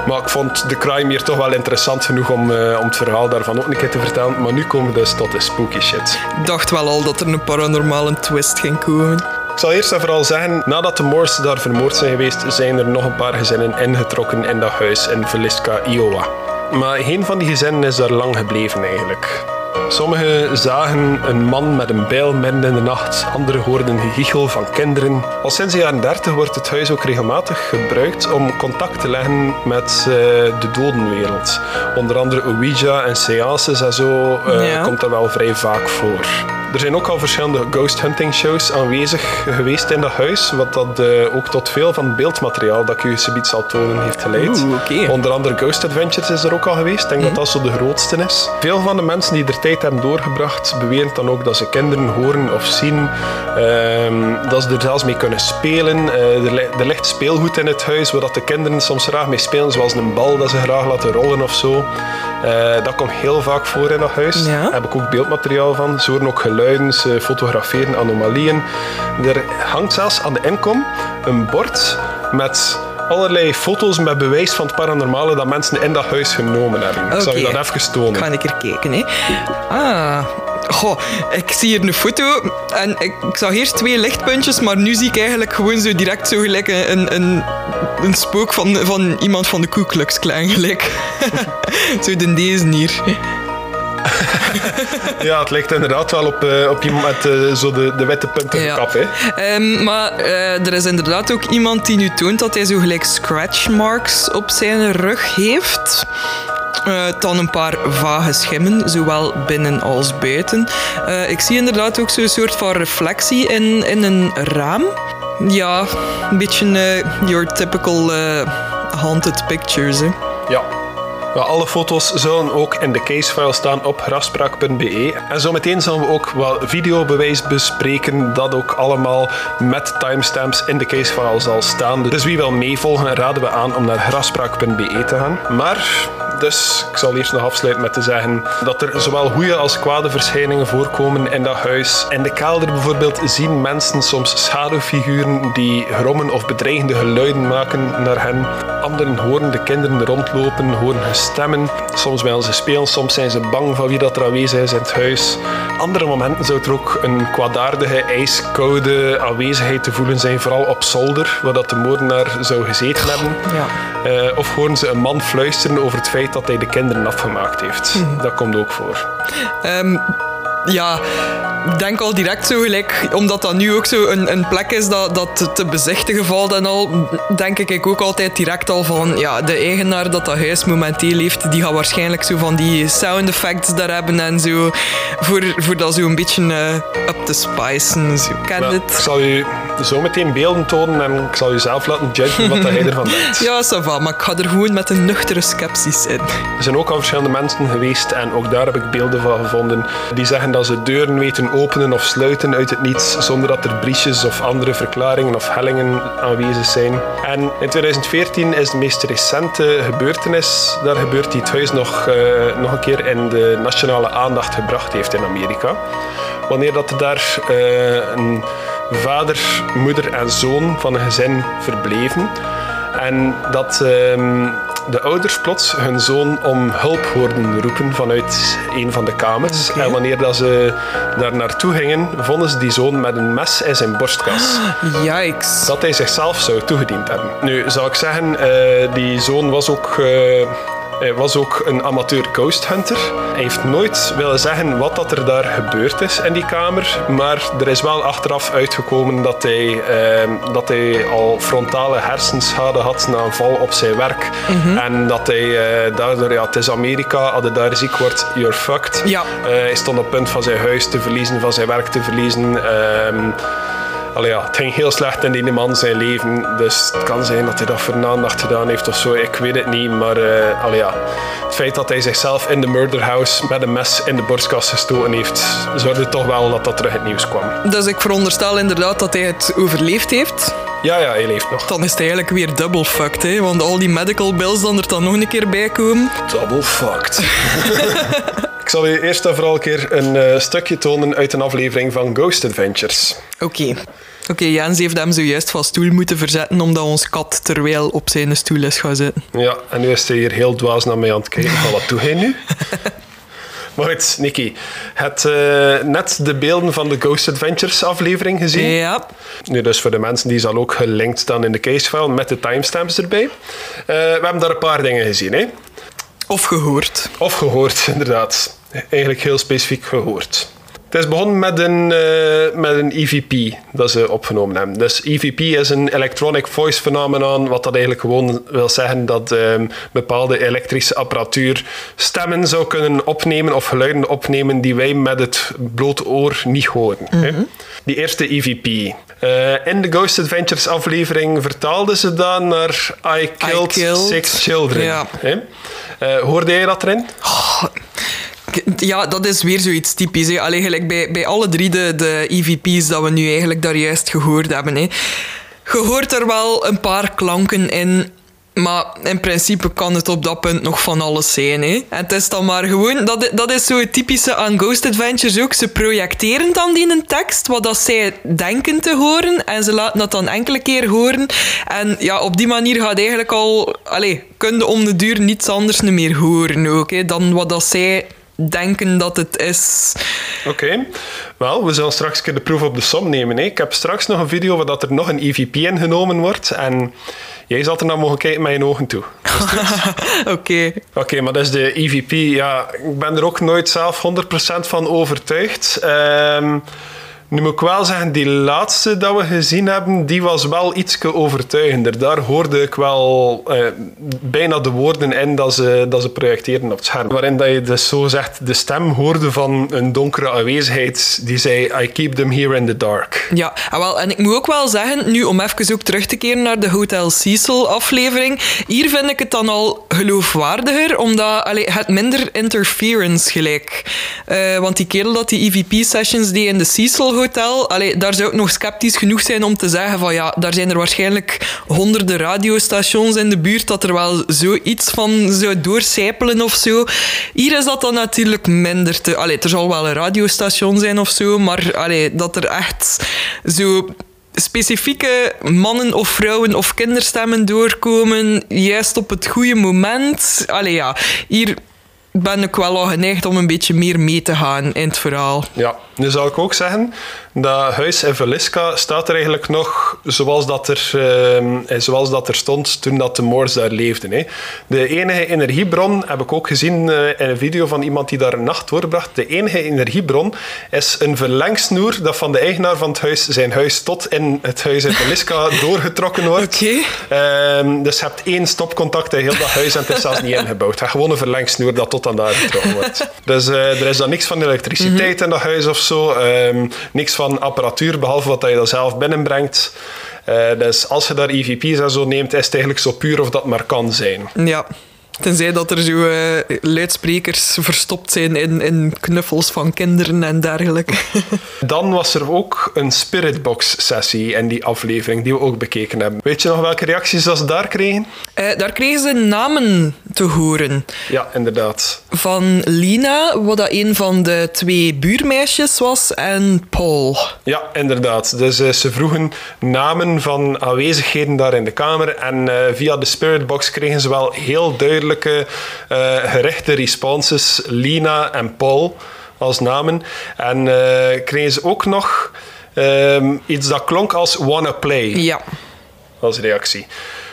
maar ik vond de crime hier toch wel interessant genoeg om, eh, om het verhaal daarvan ook een keer te vertellen. Maar nu komen we dus tot de spooky shit. Ik dacht wel al dat er een paranormale twist ging komen. Ik zal eerst en vooral zeggen, nadat de Moors daar vermoord zijn geweest, zijn er nog een paar gezinnen ingetrokken in dat huis in Villisca, Iowa. Maar geen van die gezinnen is daar lang gebleven eigenlijk. Sommigen zagen een man met een bijl midden in de nacht. Anderen hoorden gegichel van kinderen. Al sinds de jaren 30 wordt het huis ook regelmatig gebruikt om contact te leggen met uh, de dodenwereld. Onder andere Ouija en seances en zo uh, ja. komt dat wel vrij vaak voor. Er zijn ook al verschillende ghost hunting shows aanwezig geweest in dat huis, wat dat uh, ook tot veel van het beeldmateriaal dat ik u subiet zal tonen heeft geleid. Oeh, okay. Onder andere Ghost Adventures is er ook al geweest. Ik denk mm -hmm. dat dat zo de grootste is. Veel van de mensen die er tijd hebben doorgebracht, beweren dan ook dat ze kinderen horen of zien. Um, dat ze er zelfs mee kunnen spelen. Uh, er, li er, ligt speelgoed in het huis, waar dat de kinderen soms graag mee spelen, zoals een bal dat ze graag laten rollen of zo. Uh, dat komt heel vaak voor in dat huis. Ja. Daar heb ik ook beeldmateriaal van. Ze horen ook geluiden, ze fotograferen anomalieën. Er hangt zelfs aan de inkom een bord met allerlei foto's met bewijs van het paranormale dat mensen in dat huis genomen hebben. Okay. Ik zal je dat even tonen. Ik ga een keer kijken. Hè. Ah, Goh, ik zie hier een foto en ik, ik, zag eerst twee lichtpuntjes, maar nu zie ik eigenlijk gewoon zo direct zo gelijk een, een, een spook van, van iemand van de Ku Klux Klan gelijk. zo de deze hier. ja, het lijkt inderdaad wel op, uh, op iemand met uh, zo de, de witte punten ja. kap. Hè? Um, maar uh, er is inderdaad ook iemand die nu toont dat hij zo gelijk scratch marks op zijn rug heeft. Dan een paar vage schimmen, zowel binnen als buiten. Ik zie inderdaad ook zo'n soort van reflectie in, in een raam. Ja, een beetje your typical haunted pictures. Hè. Ja. Alle foto's zullen ook in de casefile staan op grafspraak.be. En zometeen zullen we ook wel videobewijs bespreken dat ook allemaal met timestamps in de casefile zal staan. Dus wie wil meevolgen, raden we aan om naar grafspraak.be te gaan. Maar dus ik zal eerst nog afsluiten met te zeggen dat er zowel goede als kwade verschijningen voorkomen in dat huis. In de kelder bijvoorbeeld zien mensen soms schaduwfiguren die grommen of bedreigende geluiden maken naar hen. Anderen horen de kinderen rondlopen, horen hun stemmen. Soms willen ze spelen, soms zijn ze bang van wie dat er aanwezig is in het huis. Andere momenten zou er ook een kwaadaardige, ijskoude aanwezigheid te voelen zijn, vooral op zolder, waar dat de moordenaar zou gezeten hebben. Ja. Uh, of horen ze een man fluisteren over het feit dat hij de kinderen afgemaakt heeft. Mm. Dat komt ook voor. Um, ja, denk al direct zo gelijk, omdat dat nu ook zo een, een plek is dat, dat te bezichtigen valt en al, denk ik ook altijd direct al van, ja, de eigenaar dat dat huis momenteel heeft, die gaat waarschijnlijk zo van die sound effects daar hebben en zo, voor, voor dat zo een beetje uh, up te spicen. Zo. Ken ja, het? Ik zal u zo meteen beelden tonen en ik zal u zelf laten judgen wat hij ervan denkt. Ja, ça va, maar ik ga er gewoon met een nuchtere sceptisch in. Er zijn ook al verschillende mensen geweest en ook daar heb ik beelden van gevonden die zeggen dat ze deuren weten openen of sluiten uit het niets zonder dat er briesjes of andere verklaringen of hellingen aanwezig zijn. En in 2014 is de meest recente gebeurtenis daar gebeurd die het huis nog, uh, nog een keer in de nationale aandacht gebracht heeft in Amerika. Wanneer dat er daar uh, een vader, moeder en zoon van een gezin verbleven. En dat um, de ouders plots hun zoon om hulp hoorden roepen vanuit een van de kamers. En wanneer dat ze daar naartoe gingen, vonden ze die zoon met een mes in zijn borstkas. Yikes. Dat hij zichzelf zou toegediend hebben. Nu zou ik zeggen, uh, die zoon was ook. Uh, hij was ook een amateur ghost hunter. Hij heeft nooit willen zeggen wat dat er daar gebeurd is in die kamer. Maar er is wel achteraf uitgekomen dat hij, eh, dat hij al frontale hersenschade had na een val op zijn werk. Mhm. En dat hij eh, daardoor, ja, het is Amerika, als hij daar ziek wordt, you're fucked. Ja. Uh, hij stond op punt van zijn huis te verliezen, van zijn werk te verliezen. Allee, ja, het ging heel slecht in die man zijn leven. Dus het kan zijn dat hij dat voor een aandacht gedaan heeft of zo. Ik weet het niet. Maar uh, allee, ja, het feit dat hij zichzelf in de murder house met een mes in de borstkas gestoten heeft, zorgde toch wel dat dat terug het nieuws kwam. Dus ik veronderstel inderdaad dat hij het overleefd heeft. Ja, ja, hij leeft nog. Dan is het eigenlijk weer double fucked, hè? Want al die medical bills dan er dan nog een keer bij komen. Double fucked. Ik zal je eerst en vooral een keer een uh, stukje tonen uit een aflevering van Ghost Adventures. Oké. Oké, okay, Jens heeft hem zojuist van stoel moeten verzetten omdat ons kat terwijl op zijn stoel is gaan zitten. Ja, en nu is hij hier heel dwaas naar mij aan het kijken. Wat doe hij nu? Maar goed, Nicky, het uh, net de beelden van de Ghost Adventures aflevering gezien? Ja. Nu, dus voor de mensen die zal ook gelinkt staan in de casefile met de timestamps erbij. Uh, we hebben daar een paar dingen gezien, hè? Of gehoord. Of gehoord, inderdaad eigenlijk heel specifiek gehoord. Het is begonnen met een, uh, met een EVP dat ze opgenomen hebben. Dus EVP is een electronic voice phenomenon, wat dat eigenlijk gewoon wil zeggen dat um, bepaalde elektrische apparatuur stemmen zou kunnen opnemen of geluiden opnemen die wij met het blote oor niet horen. Mm -hmm. Die eerste EVP. Uh, in de Ghost Adventures aflevering vertaalden ze dat naar I Killed, I killed Six Children. Ja. Uh, hoorde jij dat erin? Oh. Ja, dat is weer zoiets typisch. Hè. Bij, bij alle drie de, de EVP's dat we nu eigenlijk daar juist gehoord hebben. Hè. Je hoort er wel een paar klanken in maar in principe kan het op dat punt nog van alles zijn. Hè. En het is dan maar gewoon... Dat, dat is zo het typische aan Ghost Adventures ook. Ze projecteren dan die een tekst, wat dat zij denken te horen. En ze laten dat dan enkele keer horen. En ja, op die manier gaat eigenlijk al... Allee, kun je om de duur niets anders meer horen ook. Hè, dan wat dat zij denken dat het is. Oké, wel, we zullen straks de proef op de som nemen. Hè. Ik heb straks nog een video waar dat er nog een EVP ingenomen wordt. En jij zal er naar mogen kijken met je ogen toe. Oké. Oké, maar dat is de EVP. Ja, ik ben er ook nooit zelf 100% van overtuigd. Um, nu moet ik wel zeggen, die laatste dat we gezien hebben, die was wel iets overtuigender. Daar hoorde ik wel eh, bijna de woorden in dat ze, dat ze projecteerden op het scherm. Waarin dat je dus zo zegt, de stem hoorde van een donkere aanwezigheid die zei, I keep them here in the dark. Ja, en, ah, wel, en ik moet ook wel zeggen, nu om even ook terug te keren naar de Hotel Cecil aflevering, hier vind ik het dan al geloofwaardiger, omdat allee, het minder interference gelijk. Uh, want die kerel dat die EVP-sessions die in de Cecil hotel, daar zou ik nog sceptisch genoeg zijn om te zeggen van ja, daar zijn er waarschijnlijk honderden radiostations in de buurt dat er wel zoiets van zou doorcijpelen of zo. Hier is dat dan natuurlijk minder te... Er zal wel een radiostation zijn of zo, maar allee, dat er echt zo specifieke mannen of vrouwen of kinderstemmen doorkomen, juist op het goede moment. Allee ja, hier ben ik wel al geneigd om een beetje meer mee te gaan in het verhaal. Ja, nu zou ik ook zeggen dat huis in Velisca staat er eigenlijk nog zoals dat er, uh, zoals dat er stond toen dat de Moors daar leefden. Hè. De enige energiebron, heb ik ook gezien uh, in een video van iemand die daar een nacht doorbracht, de enige energiebron is een verlengsnoer dat van de eigenaar van het huis zijn huis tot in het huis in Velisca doorgetrokken wordt. Okay. Uh, dus je hebt één stopcontact in heel dat huis en het is zelfs niet ingebouwd. Gewoon een verlengsnoer dat tot aan daar getrokken wordt. Dus er is dan niks van elektriciteit mm -hmm. in dat huis of zo. Ehm, niks van apparatuur, behalve wat je dan zelf binnenbrengt. Uh, dus als je daar EVP's en zo neemt, is het eigenlijk zo puur of dat maar kan zijn. Ja. Tenzij dat er zo uh, luidsprekers verstopt zijn in, in knuffels van kinderen en dergelijke. Dan was er ook een Spiritbox-sessie in die aflevering die we ook bekeken hebben. Weet je nog welke reacties dat ze daar kregen? Uh, daar kregen ze namen te horen. Ja, inderdaad. Van Lina, wat dat een van de twee buurmeisjes was, en Paul. Ja, inderdaad. Dus uh, ze vroegen namen van aanwezigheden daar in de kamer en via de Spiritbox kregen ze wel heel duidelijk uh, gerichte responses, Lina en Paul als namen. En uh, kregen ze ook nog um, iets dat klonk als wanna play. Ja. Als reactie.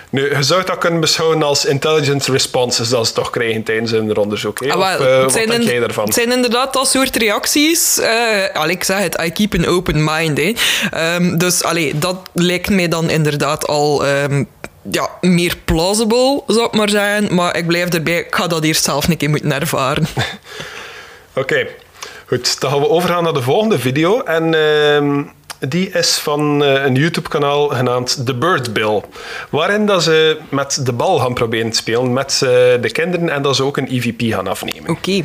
Nu, je zou dat kunnen beschouwen als intelligence responses dat ze toch krijgen tijdens hun onderzoek. Ah, of, uh, wat denk jij daarvan? Het zijn inderdaad dat soort reacties. Uh, allee, ik zeg het, I keep an open mind. Hè. Um, dus allee, dat lijkt mij dan inderdaad al um, ja, meer plausible, zou ik maar zeggen. Maar ik blijf erbij, ik ga dat eerst zelf een keer moeten ervaren. Oké, goed. Dan gaan we overgaan naar de volgende video. En uh, die is van eh, een YouTube-kanaal genaamd The Bird Bill. Waarin dat ze met de bal gaan proberen te spelen met eh, de kinderen en dat ze ook een EVP gaan afnemen. Oké.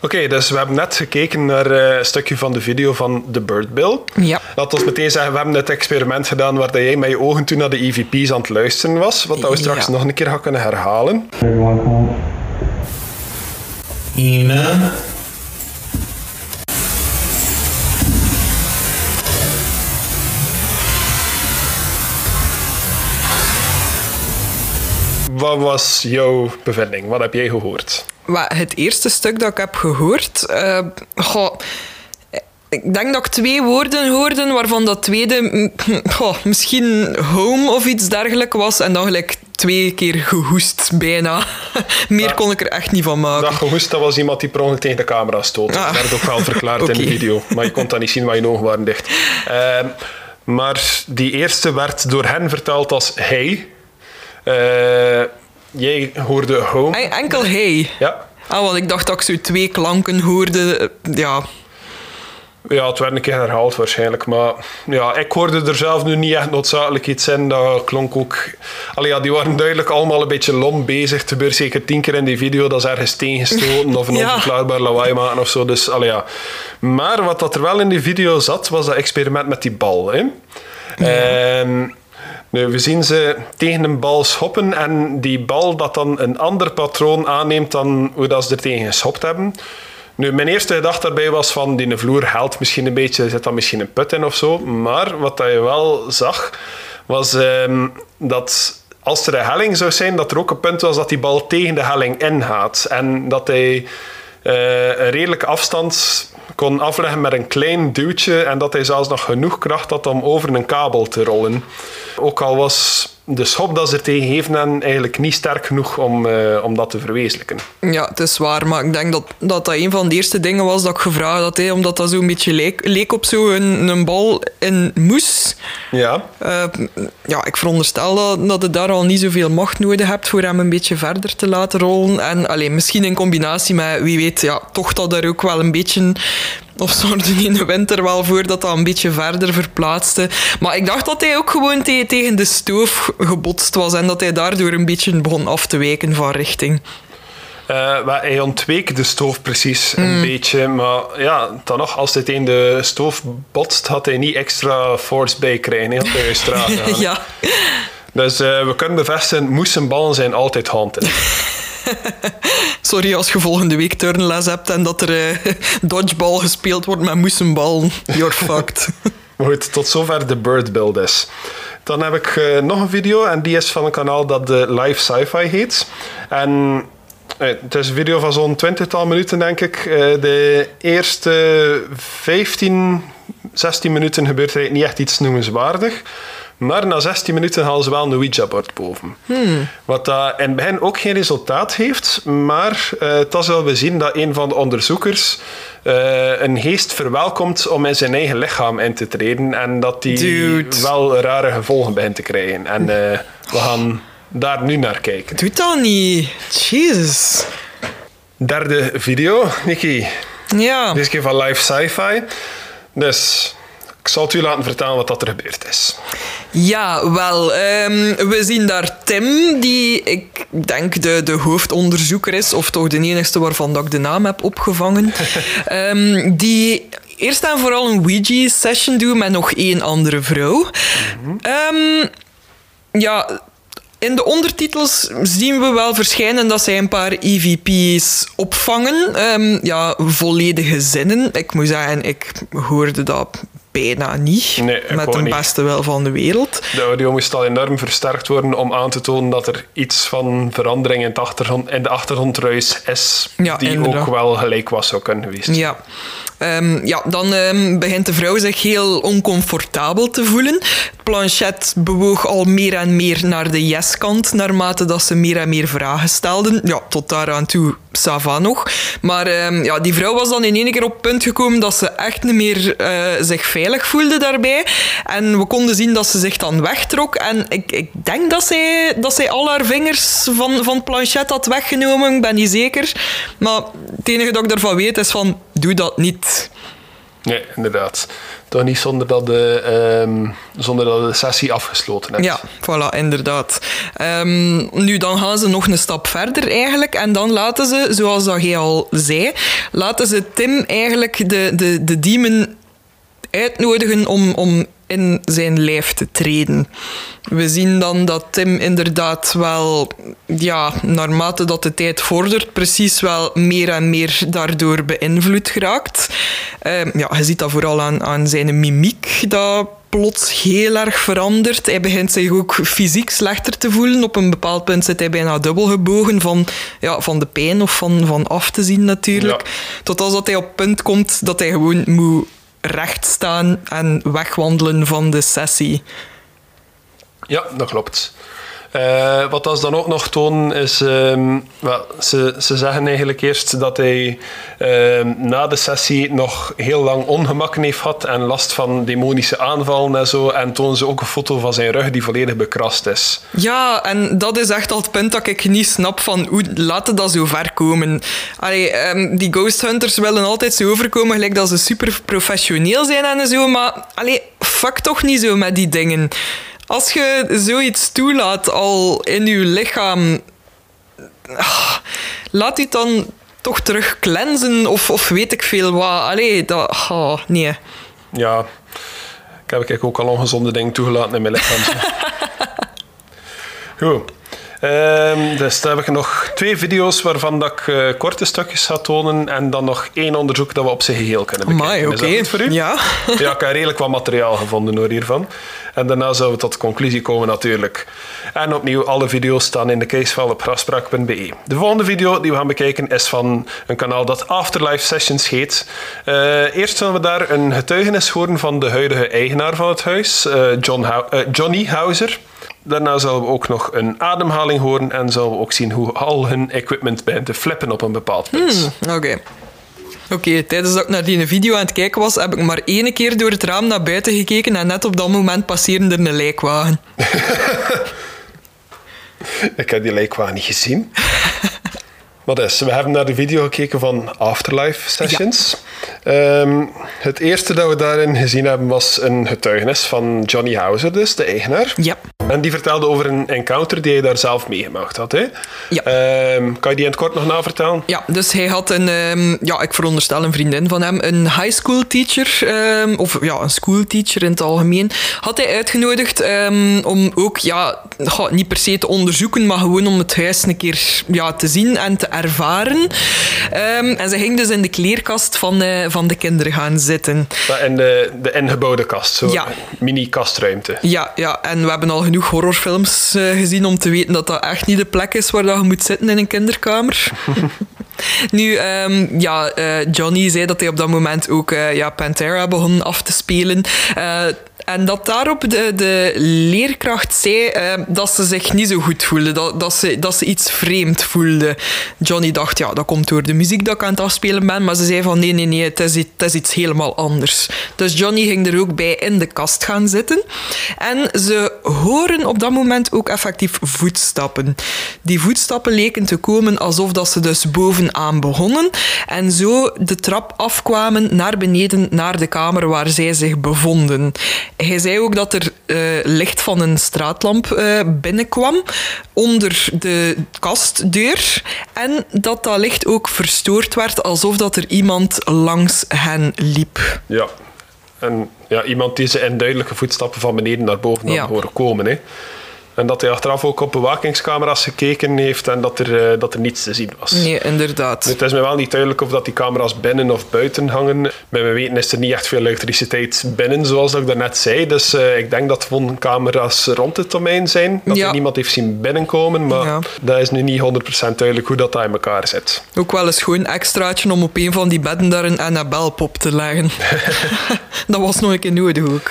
Oké, dus we hebben net gekeken naar eh, een stukje van de video van The Bird Bill. Ja. Laat ons meteen zeggen, we hebben het experiment gedaan waar dat jij met je ogen toen naar de EVP's aan het luisteren was. Wat dat we straks Ja. nog een keer gaan kunnen herhalen. Ina. Wat was jouw bevinding? Wat heb jij gehoord? Wat, het eerste stuk dat ik heb gehoord... eh, goh, ik denk dat ik twee woorden hoorde, waarvan dat tweede goh, misschien home of iets dergelijks was. En dan gelijk twee keer gehoest, bijna. Meer kon ik er echt niet van maken. Dat gehoest, dat was iemand die per ongeluk tegen de camera stoot. Ah. Dat werd ook wel verklaard in de video. Maar je kon dat niet zien, want je ogen waren dicht. Ehm, maar die eerste werd door hen vertaald als hij. Eh, jij hoorde home. En- Enkel hij. Ja. Ah, want ik dacht dat ik zo twee klanken hoorde. Ja, ja, het werd een keer herhaald waarschijnlijk. Maar ja, ik hoorde er zelf nu niet echt noodzakelijk iets in. Dat klonk ook... Allee, ja, die waren duidelijk allemaal een beetje lom bezig. Het gebeurt zeker tien keer in die video dat ze ergens tegengestoten of een Ja. onverklaarbaar lawaai maken of zo. Dus, allee, ja. Maar wat dat er wel in die video zat, was dat experiment met die bal. Hè? En, nu, we zien ze tegen een bal schoppen en die bal dat dan een ander patroon aanneemt dan hoe dat ze er tegen geschopt hebben. Nu, mijn eerste gedachte daarbij was van, die vloer helpt misschien een beetje, zit dan misschien een put in of zo. Maar wat dat je wel zag, was ehm, dat als er een helling zou zijn, dat er ook een punt was dat die bal tegen de helling ingaat. En dat hij een redelijke afstand kon afleggen met een klein duwtje en dat hij zelfs nog genoeg kracht had om over een kabel te rollen. Ook al was de schop dat ze er tegen geven eigenlijk niet sterk genoeg om, eh, om dat te verwezenlijken. ja, het is waar. Maar ik denk dat, dat dat een van de eerste dingen was dat ik gevraagd had. Hè, omdat dat zo'n beetje leek, leek op zo'n een bal in moes. Ja, Eh, ja, ik veronderstel dat, dat je daar al niet zoveel macht nodig hebt voor hem een beetje verder te laten rollen. En alleen misschien in combinatie met, wie weet, ja, toch dat er ook wel een beetje... Of zorgde in de winter wel voor dat dat een beetje verder verplaatste. Maar ik dacht dat hij ook gewoon te- tegen de stoof gebotst was en dat hij daardoor een beetje begon af te wijken van richting. Maar hij ontweek de stoof precies een beetje. Maar ja, dan nog, als hij tegen de stoof botst, had hij niet extra force bij krijgen. Hij had hij gedaan. ja. Dus eh, we kunnen bevestigen, moesten ballen zijn altijd haunted. Sorry als je volgende week turnles hebt en dat er eh, dodgeball gespeeld wordt met moesenballen. You're fucked. Maar goed, tot zover de Bird Build is. Dan heb ik eh, nog een video en die is van een kanaal dat de Live Sci-Fi heet. En eh, het is een video van zo'n twintigtal minuten, denk ik. De eerste 15, 16 minuten gebeurt er niet echt iets noemenswaardig. Maar na 16 minuten halen ze wel een Ouija-bord boven. Wat dat in het begin ook geen resultaat heeft, maar eh dat zullen we zien dat een van de onderzoekers eh, een geest verwelkomt om in zijn eigen lichaam in te treden en dat die Dude. wel rare gevolgen begint te krijgen. En eh, we gaan daar nu naar kijken. Doe dat niet. Jezus. Derde video, Nicky. Ja. Deze keer van Live Sci-Fi. Dus ik zal het u laten vertellen wat dat er gebeurd is. Ja, wel. ehm, we zien daar Tim, die ik denk de, de hoofdonderzoeker is, of toch de enigste waarvan dat ik de naam heb opgevangen. Ehm, die eerst en vooral een Ouija-session doet met nog één andere vrouw. Ehm, ja, in de ondertitels zien we wel verschijnen dat zij een paar EVP's opvangen. Ja, volledige zinnen. Ik moet zeggen, ik hoorde dat bijna niet. Nee, met de beste wel van de wereld. De audio moest al enorm versterkt worden om aan te tonen dat er iets van verandering in, het achtergrond, in de achtergrondruis is, Ja, die inderdaad. ook wel gelijk was zou kunnen geweest. Ja. Ehm, ja, dan ehm, begint de vrouw zich heel oncomfortabel te voelen. Het planchet bewoog al meer en meer naar de yes-kant, naarmate dat ze meer en meer vragen stelden. Ja, tot daaraan toe, ça va nog. Maar ehm, ja, die vrouw was dan in één keer op het punt gekomen dat ze echt niet meer eh, zich veilig voelde daarbij. En we konden zien dat ze zich dan wegtrok. En ik, ik denk dat zij, dat zij al haar vingers van, van het planchet had weggenomen. Ik ben niet zeker. Maar het enige dat ik daarvan weet is van, doe dat niet. Nee, inderdaad. Toch niet zonder dat de, ehm, zonder dat de sessie afgesloten is. Ja, voilà, inderdaad. Ehm, nu, dan gaan ze nog een stap verder eigenlijk. En dan laten ze, zoals dat jij al zei, laten ze Tim eigenlijk de, de, de demon uitnodigen om, om in zijn lijf te treden. We zien dan dat Tim inderdaad wel, ja, naarmate dat de tijd vordert, precies wel meer en meer daardoor beïnvloed geraakt. Ehm, ja, je ziet dat vooral aan, aan zijn mimiek, dat plots heel erg verandert. Hij begint zich ook fysiek slechter te voelen. Op een bepaald punt zit hij bijna dubbel gebogen van, ja, van de pijn of van, van af te zien natuurlijk. Ja. Tot als dat hij op het punt komt dat hij gewoon moet rechtstaan en wegwandelen van de sessie. Ja, dat klopt. Eh, wat dat ze dan ook nog tonen is, ehm, ze, ze zeggen eigenlijk eerst dat hij ehm, na de sessie nog heel lang ongemakken heeft gehad en last van demonische aanvallen en zo. En tonen ze ook een foto van zijn rug die volledig bekrast is. Ja, en dat is echt al het punt dat ik niet snap van hoe laten dat zo ver komen. Allee, ehm, die ghost hunters willen altijd zo overkomen gelijk dat ze super professioneel zijn en zo, maar allee, fuck toch niet zo met die dingen. Als je zoiets toelaat al in je lichaam, ah, laat u dan toch terug cleansen of, of weet ik veel wat. Allee, dat... ah, nee. Ja, ik heb ik ook al ongezonde dingen toegelaten in mijn lichaam. Goed. Ehm, dus dan heb ik nog twee video's waarvan dat ik eh, korte stukjes ga tonen en dan nog één onderzoek dat we op zijn geheel kunnen bekijken. Amai, oké. voor u? Ja. ja, ik heb redelijk wat materiaal gevonden hoor, hiervan. En daarna zouden we tot de conclusie komen natuurlijk. En opnieuw, alle video's staan in de casefile op graspraak.be. De volgende video die we gaan bekijken is van een kanaal dat Afterlife Sessions heet. Eh, eerst zullen we daar een getuigenis horen van de huidige eigenaar van het huis, eh, John Hou- Johnny Houser. Daarna zullen we ook nog een ademhaling horen en zullen we ook zien hoe al hun equipment begint te flippen op een bepaald punt. Oké. Oké, tijdens dat ik naar die video aan het kijken was, heb ik maar één keer door het raam naar buiten gekeken en net op dat moment passeerde er een lijkwagen. Ik heb die lijkwagen niet gezien. Maar dus, we hebben naar de video gekeken van Afterlife Sessions. Ehm, het eerste dat we daarin gezien hebben was een getuigenis van Johnny Houser, dus de eigenaar. Ja. En die vertelde over een encounter die hij daar zelf meegemaakt had. Hè? Ja. Ehm, kan je die in het kort nog navertellen? Ja, dus hij had een, ehm, ja, ik veronderstel een vriendin van hem, een high school teacher, of ja, een school teacher in het algemeen, had hij uitgenodigd om ook, ja, goh, niet per se te onderzoeken, maar gewoon om het huis een keer ja, te zien en te ervaren. Ehm, en ze ging dus in de kleerkast van, eh, van de kinderen gaan zitten. En de, de ingebouwde kast, zo Ja. mini-kastruimte. Ja, ja, en we hebben al genoeg horrorfilms eh, gezien om te weten dat dat echt niet de plek is waar dat je moet zitten in een kinderkamer. nu, ehm, ja, eh, Johnny zei dat hij op dat moment ook ja, Pantera begon af te spelen. En dat daarop de, de leerkracht zei eh, dat ze zich niet zo goed voelde. Dat, dat, ze, dat ze iets vreemd voelde. Johnny dacht, ja, dat komt door de muziek dat ik aan het afspelen ben. Maar ze zei van, nee, nee, nee, het is, het is iets helemaal anders. Dus Johnny ging er ook bij in de kast gaan zitten. En ze horen op dat moment ook effectief voetstappen. Die voetstappen leken te komen alsof dat ze dus bovenaan begonnen. En zo de trap afkwamen naar beneden, naar de kamer waar zij zich bevonden. Hij zei ook dat er eh, licht van een straatlamp eh, binnenkwam onder de kastdeur. En dat dat licht ook verstoord werd alsof dat er iemand langs hen liep. Ja. En ja, iemand die ze in duidelijke voetstappen van beneden naar boven had Ja. horen komen. Hè. En dat hij achteraf ook op bewakingscamera's gekeken heeft en dat er, eh, dat er niets te zien was. Nee, inderdaad. Het is me wel niet duidelijk of dat die camera's binnen of buiten hangen. Met mijn weten is er niet echt veel elektriciteit binnen, zoals ik daarnet zei. Dus eh, ik denk dat gewoon camera's rond het domein zijn. Dat Ja. er niemand heeft zien binnenkomen. Maar Ja. dat is nu niet 100% duidelijk hoe dat, dat in elkaar zit. Ook wel eens gewoon extraatje om op een van die bedden daar een Annabelle-pop te leggen. dat was nog een keer nodig ook.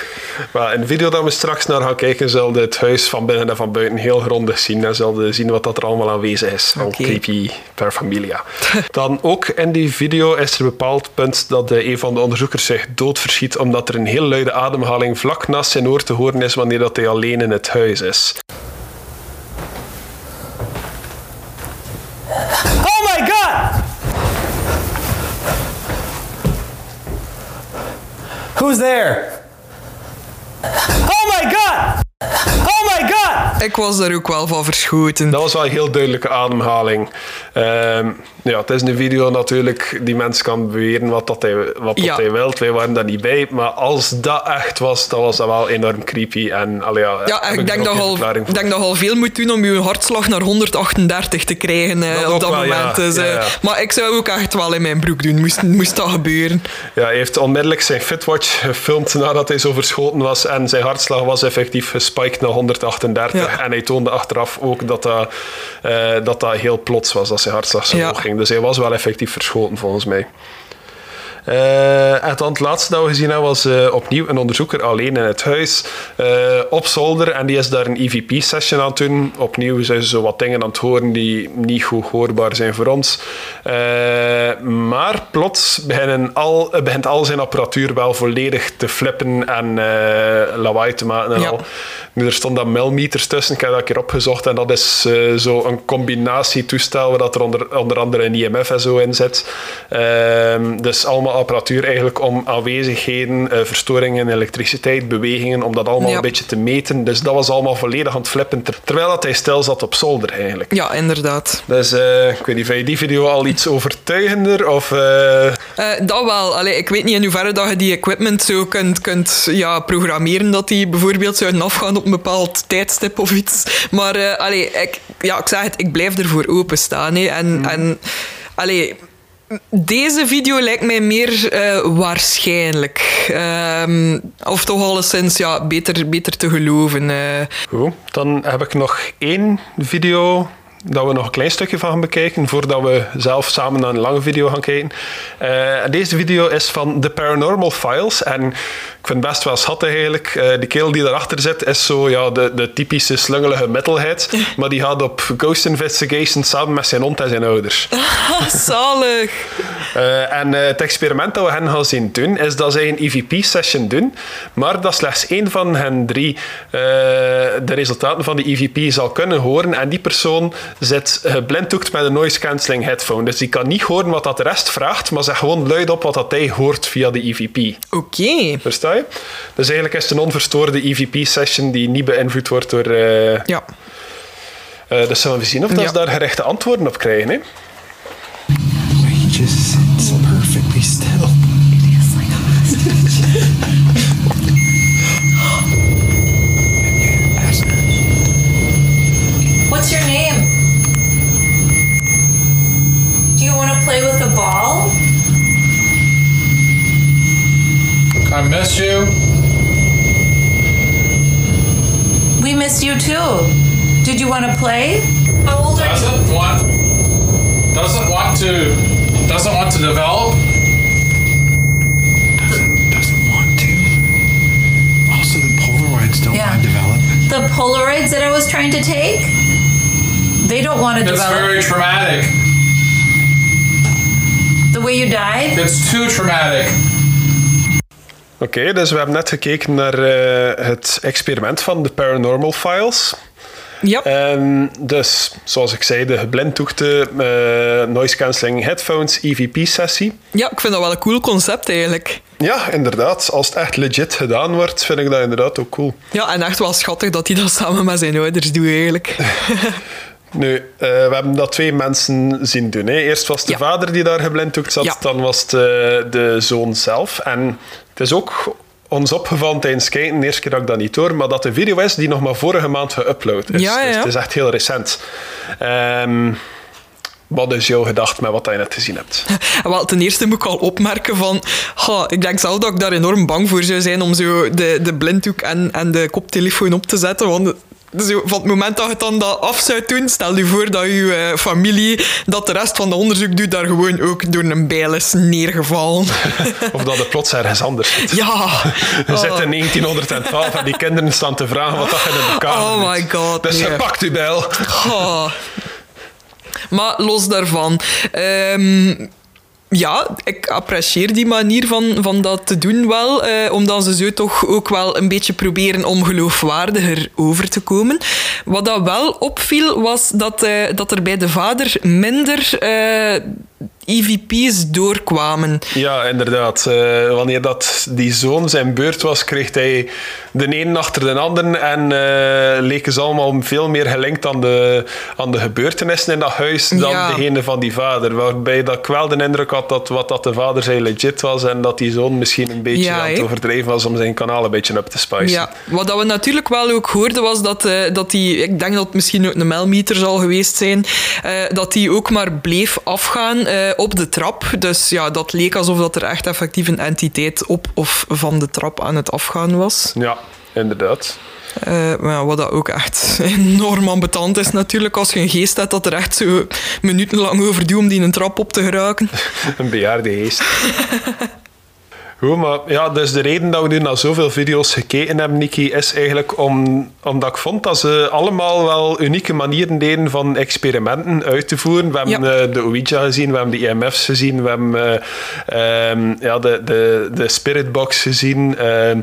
Maar in de video dat we straks naar gaan kijken, we het huis van binnen en van buiten heel grondig zien. En zullen zien wat dat er allemaal aanwezig is. Van creepy per familia. Dan ook in die video is er een bepaald punt dat eh, een van de onderzoekers zich doodverschiet omdat er een heel luide ademhaling vlak naast zijn oor te horen is wanneer dat hij alleen in het huis is. Oh my god! Who's there? Oh my god! Oh my god! Ik was daar ook wel van verschoten. Dat was wel een heel duidelijke ademhaling. Ehm, ja, het is een video natuurlijk. Die mens kan beweren wat, dat hij, wat Ja. dat hij wil. Wij waren daar niet bij. Maar als dat echt was, dan was dat wel enorm creepy. En allee, ja, Ja, ik denk dat al, denk dat al veel moet doen om je hartslag naar 138 te krijgen eh, op dat wel, ja. moment. Dus, eh. Maar ik zou ook echt wel in mijn broek doen, moest, moest dat gebeuren. Ja, hij heeft onmiddellijk zijn Fitwatch gefilmd nadat hij zo verschoten was. En zijn hartslag was effectief gespiked naar 138. Ja. En hij toonde achteraf ook dat dat, eh, dat dat heel plots was, dat zijn hartslag zo hoog ging. Dus hij was wel effectief verschoten, volgens mij. Eh, en dan het laatste dat we gezien hebben was eh, opnieuw een onderzoeker alleen in het huis eh, op zolder. En die is daar een EVP-session aan het doen. Opnieuw zijn ze zo wat dingen aan het horen die niet goed hoorbaar zijn voor ons. Eh, maar plots beginnen al, eh, begint al zijn apparatuur wel volledig te flippen en eh, lawaai te maken en Ja. al. Nu, er stonden millimeters tussen, ik heb dat een keer opgezocht. En dat is eh, zo een combinatietoestel waar dat er onder, onder andere een IMF en zo in zit. Ehm, dus allemaal apparatuur eigenlijk om aanwezigheden, eh, verstoringen in elektriciteit, bewegingen, om dat allemaal Ja. een beetje te meten. Dus dat was allemaal volledig aan het flippen, ter- terwijl dat hij stil zat op zolder eigenlijk. Ja, inderdaad. Dus eh, ik weet niet, vind je die video al iets overtuigender? Of, eh, dat wel. Allee, ik weet niet in hoeverre dat je die equipment zo kunt, kunt ja, programmeren dat die bijvoorbeeld zouden afgaan op een bepaald tijdstip of iets. Maar allee, ik, ja, ik zeg het, ik blijf ervoor openstaan. Hè. En, en allee, deze video lijkt mij meer eh, waarschijnlijk. Ehm, of toch alleszins ja, beter, beter te geloven. eh. Goed, dan heb ik nog één video dat we nog een klein stukje van gaan bekijken voordat we zelf samen naar een lange video gaan kijken. Eh, deze video is van The Paranormal Files en ik vind het best wel schattig eigenlijk. Eh die kerel die daarachter zit is zo ja, de, de typische slungelige metalhead, maar die gaat op ghost investigation samen met zijn hond en zijn ouders. Ah, zalig. Eh, en het experiment dat we hen gaan zien doen, is dat zij een EVP-session doen, maar dat slechts één van hen drie de resultaten van die EVP zal kunnen horen. En die persoon zit geblinddoekt met een noise cancelling headphone. Dus die kan niet horen wat dat de rest vraagt, maar zegt gewoon luid op wat dat hij hoort via de EVP. Oké. Versta je? Dus eigenlijk is het een onverstoorde EVP-session die niet beïnvloed wordt door... eh, Ja. eh, dus zullen we zien of dat Ja. ze daar gerechte antwoorden op krijgen. Hè? I miss you. We miss you too. Did you want to play? How old are you? Doesn't want. Doesn't want to. Doesn't want to develop. Doesn't, doesn't want to. Also, the Polaroids don't Yeah. want to develop. The Polaroids that I was trying to take? They don't want to It's develop. It's very traumatic. the way you died? It's too traumatic. Oké, dus we hebben net gekeken naar eh, het experiment van de Paranormal Files. Ja. En dus, zoals ik zei, de geblinddoekte eh, noise cancelling headphones EVP-sessie. ja, ik vind dat wel een cool concept eigenlijk. Ja, inderdaad. Als het echt legit gedaan wordt, vind ik dat inderdaad ook cool. Ja, en echt wel schattig dat hij dat samen met zijn ouders doet eigenlijk. Nu, eh, we hebben dat twee mensen zien doen. Hè. Eerst was de Ja. vader die daar geblinddoekt zat, Ja. dan was het eh, de zoon zelf. En het is ook ons opgevallen tijdens kijken, de eerste keer dat ik dat niet hoor, maar dat de video is die nog maar vorige maand geüpload is. Ja, ja, Dus ja. het is echt heel recent. Ehm, wat is jouw gedacht met wat je net gezien hebt? Wel, ten eerste moet ik al opmerken van... Ha, ik denk zelf dat ik daar enorm bang voor zou zijn om zo de, de blinddoek en, en de koptelefoon op te zetten. Want zo, van het moment dat je dan dat af zou doen, stel je voor dat je eh, familie, dat de rest van de onderzoek doet, daar gewoon ook door een bijl is neergevallen. Of dat het plots ergens anders zit. ja. We zitten in 1912 en die kinderen staan te vragen wat dat je in kamer Oh my god, Dus nee. pakt u bijl. Ah. Maar los daarvan. ehm, ja, ik apprecieer die manier van, van dat te doen wel. eh, omdat ze zo toch ook wel een beetje proberen om geloofwaardiger over te komen. Wat dat wel opviel, was dat, eh, dat er bij de vader minder... eh, EVP's doorkwamen. Ja, inderdaad. Eh, wanneer dat die zoon zijn beurt was, kreeg hij de een achter de ander en eh, leken ze allemaal veel meer gelinkt aan de, aan de gebeurtenissen in dat huis dan Ja. degene van die vader. Waarbij dat ik wel de indruk had dat wat dat de vader zei legit was en dat die zoon misschien een beetje Ja, aan het overdreven was om zijn kanaal een beetje up te spicen. Ja, wat dat we natuurlijk wel ook hoorden was dat, eh, dat die, ik denk dat het misschien ook een melmeter zal geweest zijn, dat die ook maar bleef afgaan op de trap. Dus ja, dat leek alsof dat er echt effectief een entiteit op of van de trap aan het afgaan was. Ja, inderdaad. Eh, maar wat dat ook echt enorm ambetant is natuurlijk, als je een geest hebt dat er echt zo minutenlang over doet om die een trap op te geraken. Een bejaarde geest. Goed, maar ja, dus de reden dat we nu naar zoveel video's gekeken hebben, Niki, is eigenlijk om, omdat ik vond dat ze allemaal wel unieke manieren deden van experimenten uit te voeren. We hebben Ja. eh, de Ouija gezien, we hebben de EMF's gezien, we hebben eh, ehm, ja, de, de, de Spiritbox gezien. ehm,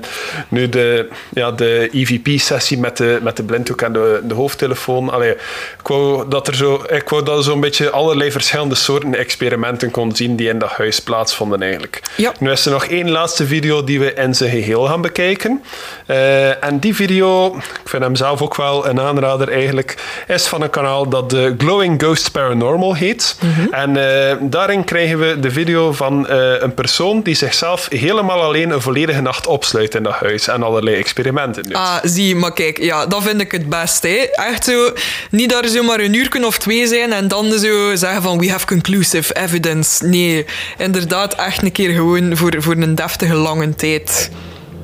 nu de, ja, de EVP-sessie met de, met de blinddoek en de, de hoofdtelefoon. Allee, ik wou dat er zo, ik wou dat er zo'n beetje allerlei verschillende soorten experimenten kon zien die in dat huis plaatsvonden eigenlijk. Ja. Nu is er nog één laatste video die we in zijn geheel gaan bekijken. Eh, en die video, ik vind hem zelf ook wel een aanrader eigenlijk, is van een kanaal dat de Glowing Ghost Paranormal heet. En eh, daarin krijgen we de video van eh, een persoon die zichzelf helemaal alleen een volledige nacht opsluit in dat huis en allerlei experimenten doet. Ah, zie, maar kijk, ja, dat vind ik het beste. Hè. Echt zo, niet dat er zomaar een uur of twee zijn en dan zo zeggen van we have conclusive evidence. Nee, inderdaad, echt een keer gewoon voor, voor een deftige lange tijd.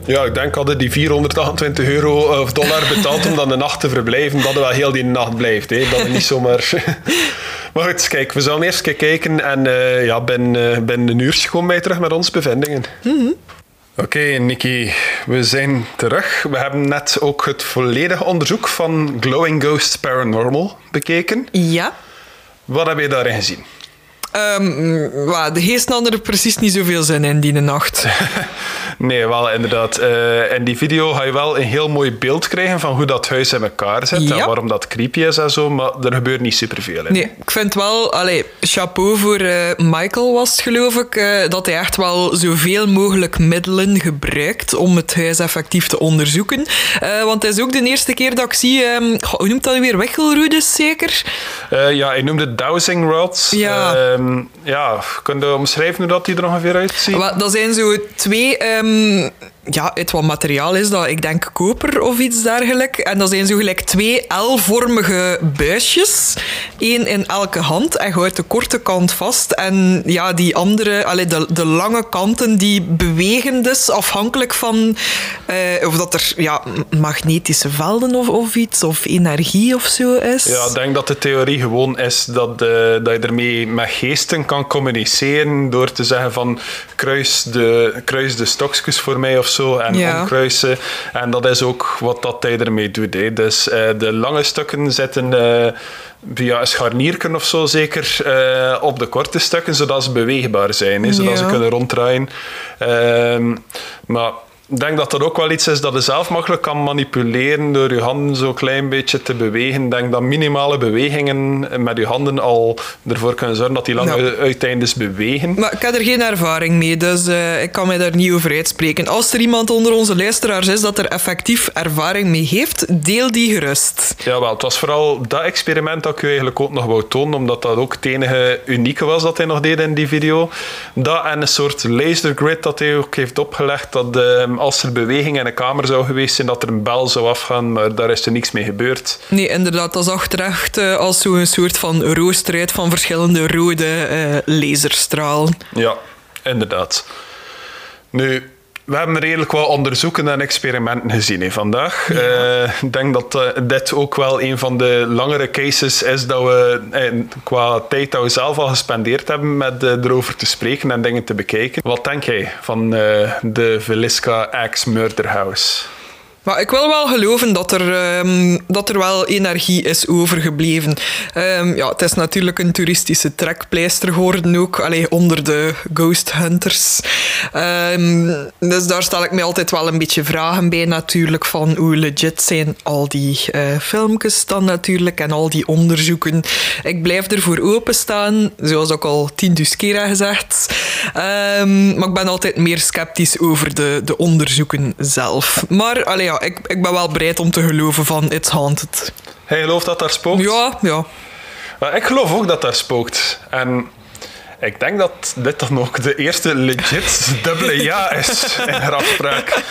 Ja, ik denk hadden die 428 euro eh, of dollar betaald om dan de nacht te verblijven, dat er wel heel die nacht blijft. Hè. Dat we niet zomaar... maar goed, kijk, we zullen eerst kijken en eh, ja, binnen, eh, binnen een uurtje gewoon bij terug met onze bevindingen. Oké, Nikki, we zijn terug. We hebben net ook het volledige onderzoek van Glowing Ghost Paranormal bekeken. Ja. Wat heb je daarin gezien? Ehm, wa, de geesten hadden er precies niet zoveel zin in die nacht. Nee, wel inderdaad. Eh, in die video ga je wel een heel mooi beeld krijgen van hoe dat huis in elkaar zit Ja. en waarom dat creepy is en zo, maar er gebeurt niet superveel in. Nee, ik vind wel, allee, chapeau voor eh, Michael was het, geloof ik, eh, dat hij echt wel zoveel mogelijk middelen gebruikt om het huis effectief te onderzoeken. Want het is ook de eerste keer dat ik zie, ehm, hoe noemt dat weer, weggelroedes zeker? Ja, hij noemde het dowsing rods. Ja. Ehm, ja, kun je omschrijven hoe dat die er ongeveer uitziet? Dat zijn zo twee, ehm, ja, uit wat materiaal is dat? Ik denk koper of iets dergelijks. En dat zijn zo gelijk twee L-vormige buisjes. Eén in elke hand. En je de korte kant vast. En ja, die andere, allee, de, de lange kanten, die bewegen dus afhankelijk van eh, of dat er ja, magnetische velden of, of iets, of energie of zo is. Ja, ik denk dat de theorie gewoon is dat, eh, dat je ermee met geesten kan communiceren door te zeggen van kruis de, kruis de stokjes voor mij of zo en Ja. omkruisen. En dat is ook wat dat hij ermee doet. Hè. Dus eh, de lange stukken zitten eh, via een scharnierken of zo zeker eh, op de korte stukken, zodat ze beweegbaar zijn, hè, zodat ze kunnen ronddraaien. Ehm, maar ik denk dat dat ook wel iets is dat je zelf makkelijk kan manipuleren door je handen zo'n klein beetje te bewegen. Ik denk dat minimale bewegingen met je handen al ervoor kunnen zorgen dat die lange Ja. uiteindes bewegen. Maar ik heb er geen ervaring mee, dus eh, ik kan mij daar niet over uitspreken. Als er iemand onder onze luisteraars is dat er effectief ervaring mee heeft, deel die gerust. Jawel, het was vooral dat experiment dat ik u eigenlijk ook nog wou tonen, omdat dat ook het enige unieke was dat hij nog deed in die video. Dat en een soort lasergrid dat hij ook heeft opgelegd, dat eh, als er beweging in een kamer zou geweest zijn, dat er een bel zou afgaan, maar daar is er niks mee gebeurd. Nee, inderdaad, dat zag er echt eh, als zo'n soort van rooster uit van verschillende rode eh laserstralen. Ja, inderdaad. Nu, we hebben redelijk wat onderzoeken en experimenten gezien hè, vandaag. Eh, ik denk dat eh, dit ook wel een van de langere cases is dat we eh, qua tijd dat we zelf al gespendeerd hebben met erover te spreken en dingen te bekijken. Wat denk jij van de Velisca Axe Murder House? Maar ik wil wel geloven dat er, ehm, dat er wel energie is overgebleven. Ehm, ja, het is natuurlijk een toeristische trekpleister geworden ook, allee, onder de ghost hunters. Ehm, dus daar stel ik mij altijd wel een beetje vragen bij natuurlijk, van hoe legit zijn al die eh, filmpjes dan natuurlijk en al die onderzoeken. Ik blijf ervoor openstaan, zoals ook al keer gezegd. Maar ik ben altijd meer sceptisch over de, de onderzoeken zelf. Maar allee, ja, ik, ik ben wel bereid om te geloven van it's haunted. Hij gelooft dat daar spookt? Ja, ja. Maar ik geloof ook dat daar spookt. En ik denk dat dit dan ook de eerste legit dubbele ja is in grafspraak.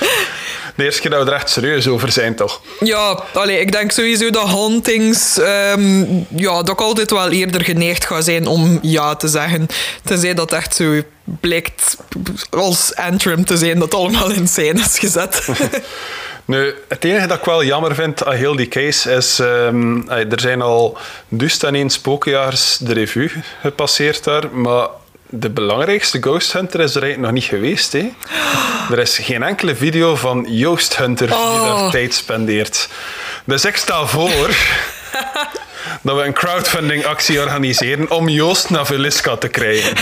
De eerste keer dat we er echt serieus over zijn, toch? Ja, allee, ik denk sowieso dat hauntings... ehm, ja, dat ik altijd wel eerder geneigd ga zijn om ja te zeggen. Tenzij dat echt zo blijkt als Antrim te zijn dat allemaal in scène is gezet. Nu, het enige dat ik wel jammer vind aan heel die case is... ehm, er zijn al dus en één spookjaars de revue gepasseerd daar, maar de belangrijkste Ghost Hunter is er eigenlijk nog niet geweest. Hè? Er is geen enkele video van Joost Hunter die Oh. daar tijd spendeert. Dus ik stel voor dat we een crowdfunding actie organiseren om Joost naar Velisca te krijgen.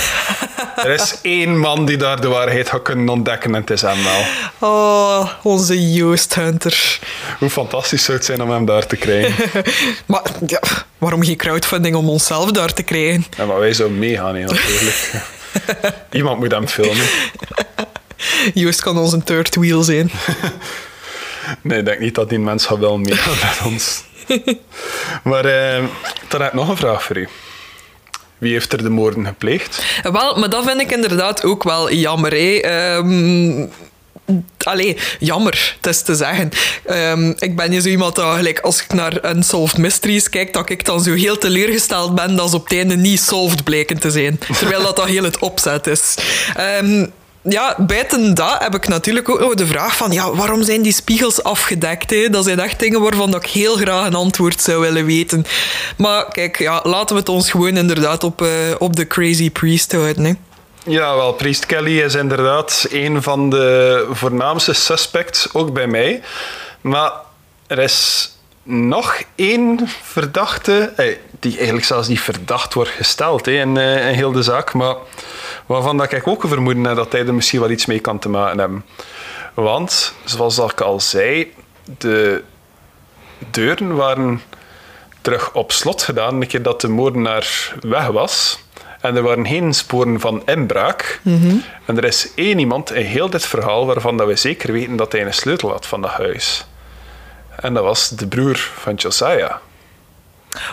Er is één man die daar de waarheid gaat kunnen ontdekken en het is hem wel. Oh, onze Joost Hunter. Hoe fantastisch zou het zijn om hem daar te krijgen. Maar ja, waarom geen crowdfunding om onszelf daar te krijgen? Ja, maar wij zouden meegaan, hè, natuurlijk. Iemand moet hem filmen. Joost kan onze third wheel zijn. Nee, ik denk niet dat die mens gaat wel meegaan met ons. Maar eh, dan heb ik nog een vraag voor u. Wie heeft er de moorden gepleegd? Wel, maar dat vind ik inderdaad ook wel jammer. Ehm, allee, jammer, het is te zeggen. Ehm, ik ben je zo iemand dat, als ik naar Unsolved Mysteries kijk, dat ik dan zo heel teleurgesteld ben dat ze op het einde niet solved blijken te zijn. Terwijl dat, dat heel het opzet is. Ehm, ja, buiten dat heb ik natuurlijk ook de vraag van ja, waarom zijn die spiegels afgedekt? Hè? Dat zijn echt dingen waarvan ik heel graag een antwoord zou willen weten. Maar kijk, ja, laten we het ons gewoon inderdaad op, eh, op de Crazy Priest houden. Hè? Ja, wel, Priest Kelly is inderdaad een van de voornaamste suspects, ook bij mij. Maar er is nog één verdachte, eh, die eigenlijk zelfs niet verdacht wordt gesteld hè, in, eh, in heel de zaak, maar waarvan dat ik ook een vermoeden heb dat hij er misschien wel iets mee kan te maken hebben. Want, zoals dat ik al zei, de deuren waren terug op slot gedaan een keer dat de moordenaar weg was. En er waren geen sporen van inbraak. En er is één iemand in heel dit verhaal waarvan dat we zeker weten dat hij een sleutel had van dat huis. En dat was de broer van Josiah.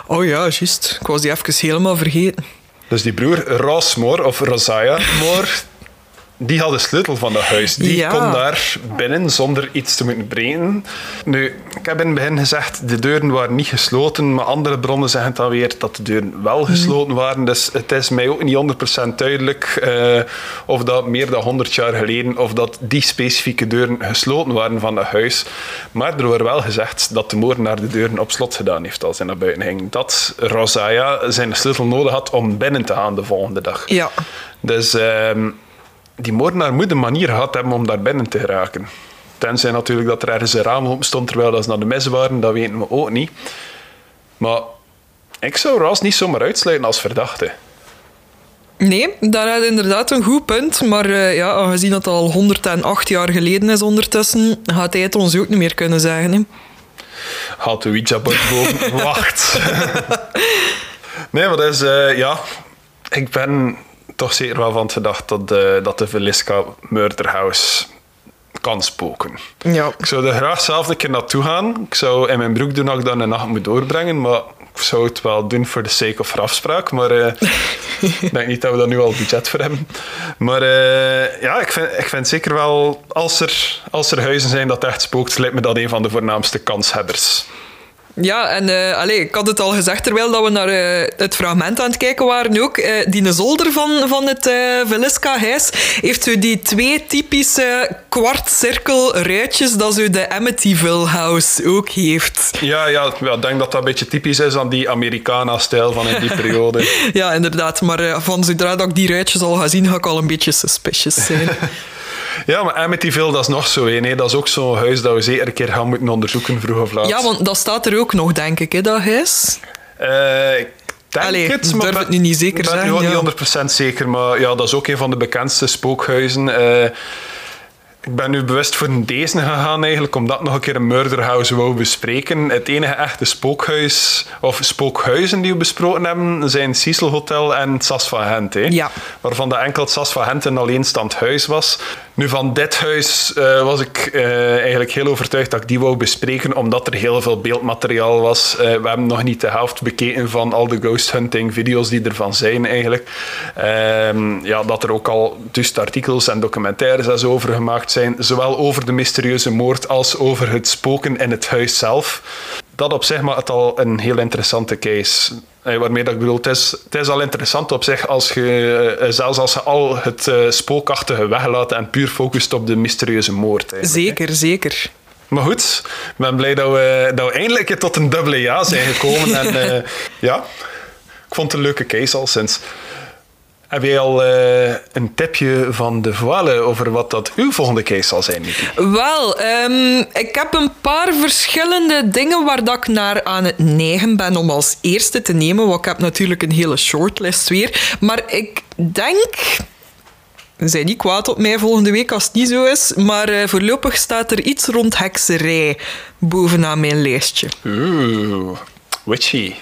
Oh ja, juist. Ik was die even helemaal vergeten. Dus die broer, Rossmore, of Rosiah Moore, die had de sleutel van dat huis. Die Ja. kon daar binnen zonder iets te moeten brengen. Nu, ik heb in het begin gezegd, de deuren waren niet gesloten, maar andere bronnen zeggen dan weer dat de deuren wel gesloten waren. Dus het is mij ook niet 100% duidelijk eh, of dat meer dan 100 jaar geleden, of dat die specifieke deuren gesloten waren van dat huis. Maar er wordt wel gezegd dat de moordenaar de deuren op slot gedaan heeft als hij naar buiten ging. Dat Rosiah zijn sleutel nodig had om binnen te gaan de volgende dag. Ja. Dus ehm, die moordenaar moet een manier gehad hebben om daar binnen te geraken. Tenzij natuurlijk dat er ergens een raam open stond terwijl dat ze naar de mes waren, dat weten we ook niet. Maar ik zou Ross niet zomaar uitsluiten als verdachte. Nee, daar had inderdaad een goed punt. Maar eh, ja, aangezien dat al 108 jaar geleden is ondertussen, gaat hij het ons ook niet meer kunnen zeggen. Hè? Haalt de Ouija-bord boven. Wacht. nee, maar dat is... eh, ja, ik ben toch zeker wel van gedacht dat de, dat de Velisca Murder House kan spoken. Ja. Ik zou er graag zelf een keer naartoe gaan. Ik zou in mijn broek doen als ik dan een nacht moet doorbrengen, maar ik zou het wel doen voor de sake of afspraak. Maar eh, ik denk niet dat we daar nu al budget voor hebben. Maar eh, ja, ik vind, ik vind zeker wel, als er, als er huizen zijn dat echt spookt, lijkt me dat een van de voornaamste kanshebbers. Ja, en eh allee, ik had het al gezegd terwijl dat we naar eh, het fragment aan het kijken waren ook. eh die zolder van, van het eh Velisca-huis heeft zo die twee typische kwartcirkel ruitjes dat zo de Amityville House ook heeft. Ja, ja, ja, ik denk dat dat een beetje typisch is aan die Americana-stijl van in die periode. Ja, inderdaad. Maar van zodra dat ik die ruitjes al ga zien, ga ik al een beetje suspicious zijn. Ja, maar Amityville, dat is nog zo. hè. Dat is ook zo'n huis dat we zeker een keer gaan moeten onderzoeken, vroeg of laat. Ja, want dat staat er ook nog, denk ik, hè, dat huis. Eh, ik denk Allee, het, maar durf ben- het nu niet zeker Ik ben ook ja. niet 100% zeker, maar ja, dat is ook een van de bekendste spookhuizen. Eh, ik ben nu bewust voor deze gegaan, eigenlijk, omdat nog een keer een murder house wou bespreken. Het enige echte spookhuis, of spookhuizen die we besproken hebben, zijn Cecil Hotel en het Sas van Gent. Hè? Ja. Waarvan dat enkel het Sas van Gent een alleenstaand huis was. Nu, van dit huis eh, was ik eh, eigenlijk heel overtuigd dat ik die wou bespreken, omdat er heel veel beeldmateriaal was. Eh, we hebben nog niet de helft bekeken van al de ghost hunting video's die ervan zijn, eigenlijk. Ehm, ja, dat er ook al dus artikels en documentaires over gemaakt zijn, zowel over de mysterieuze moord als over het spoken in het huis zelf. Dat op zich maakt het al een heel interessante case. Eh, waarmee dat ik bedoel, het is, het is al interessant op zich als je, eh, zelfs als je al het eh, spookachtige weglaat en puur focust op de mysterieuze moord. hè. Zeker, zeker. Maar goed, ik ben blij dat we, dat we eindelijk tot een dubbele ja zijn gekomen. en ja, ik vond het een leuke case al sinds. Heb jij al eh, een tipje van de voile over wat dat uw volgende case zal zijn? Wel, ehm, ik heb een paar verschillende dingen waar dat ik naar aan het neigen ben om als eerste te nemen. Want ik heb natuurlijk een hele shortlist weer. Maar ik denk... Zijn niet kwaad op mij volgende week als het niet zo is. Maar eh, voorlopig staat er iets rond hekserij bovenaan mijn lijstje. Oeh, witchy.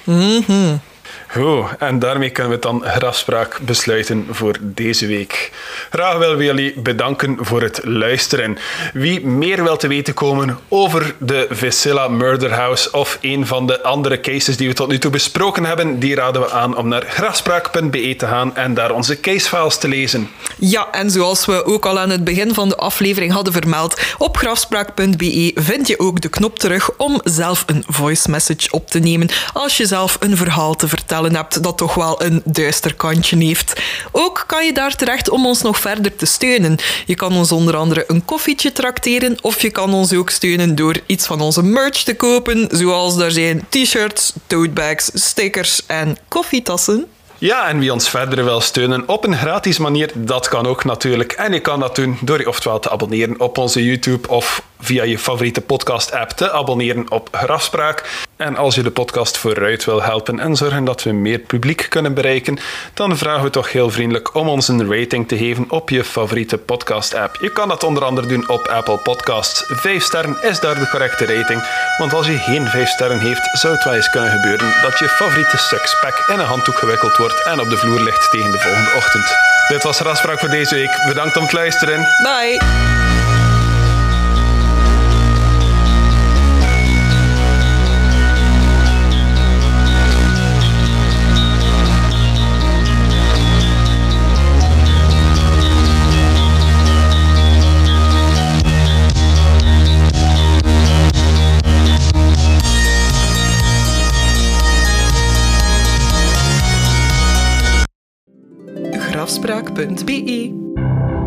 Goed, en daarmee kunnen we dan grafspraak besluiten voor deze week. Graag willen we jullie bedanken voor het luisteren. Wie meer wil te weten komen over de Vicilla Murder House of een van de andere cases die we tot nu toe besproken hebben, die raden we aan om naar grafspraak.be te gaan en daar onze casefiles te lezen. Ja, en zoals we ook al aan het begin van de aflevering hadden vermeld, op grafspraak.be vind je ook de knop terug om zelf een voice message op te nemen als je zelf een verhaal te vertellen hebt dat toch wel een duister kantje heeft. Ook kan je daar terecht om ons nog verder te steunen. Je kan ons onder andere een koffietje trakteren of je kan ons ook steunen door iets van onze merch te kopen, zoals daar zijn t-shirts, totebags, stickers en koffietassen. Ja, en wie ons verder wil steunen op een gratis manier, dat kan ook natuurlijk. En je kan dat doen door je oftewel te abonneren op onze YouTube of via je favoriete podcast-app te abonneren op Grafspraak. En als je de podcast vooruit wil helpen en zorgen dat we meer publiek kunnen bereiken, dan vragen we toch heel vriendelijk om ons een rating te geven op je favoriete podcast-app. Je kan dat onder andere doen op Apple Podcasts. Vijf sterren is daar de correcte rating, want als je geen vijf sterren heeft, zou het wel eens kunnen gebeuren dat je favoriete sexpack in een handdoek gewikkeld wordt en op de vloer ligt tegen de volgende ochtend. Dit was Grafspraak voor deze week. Bedankt om het luisteren. Bye! afspraak.be.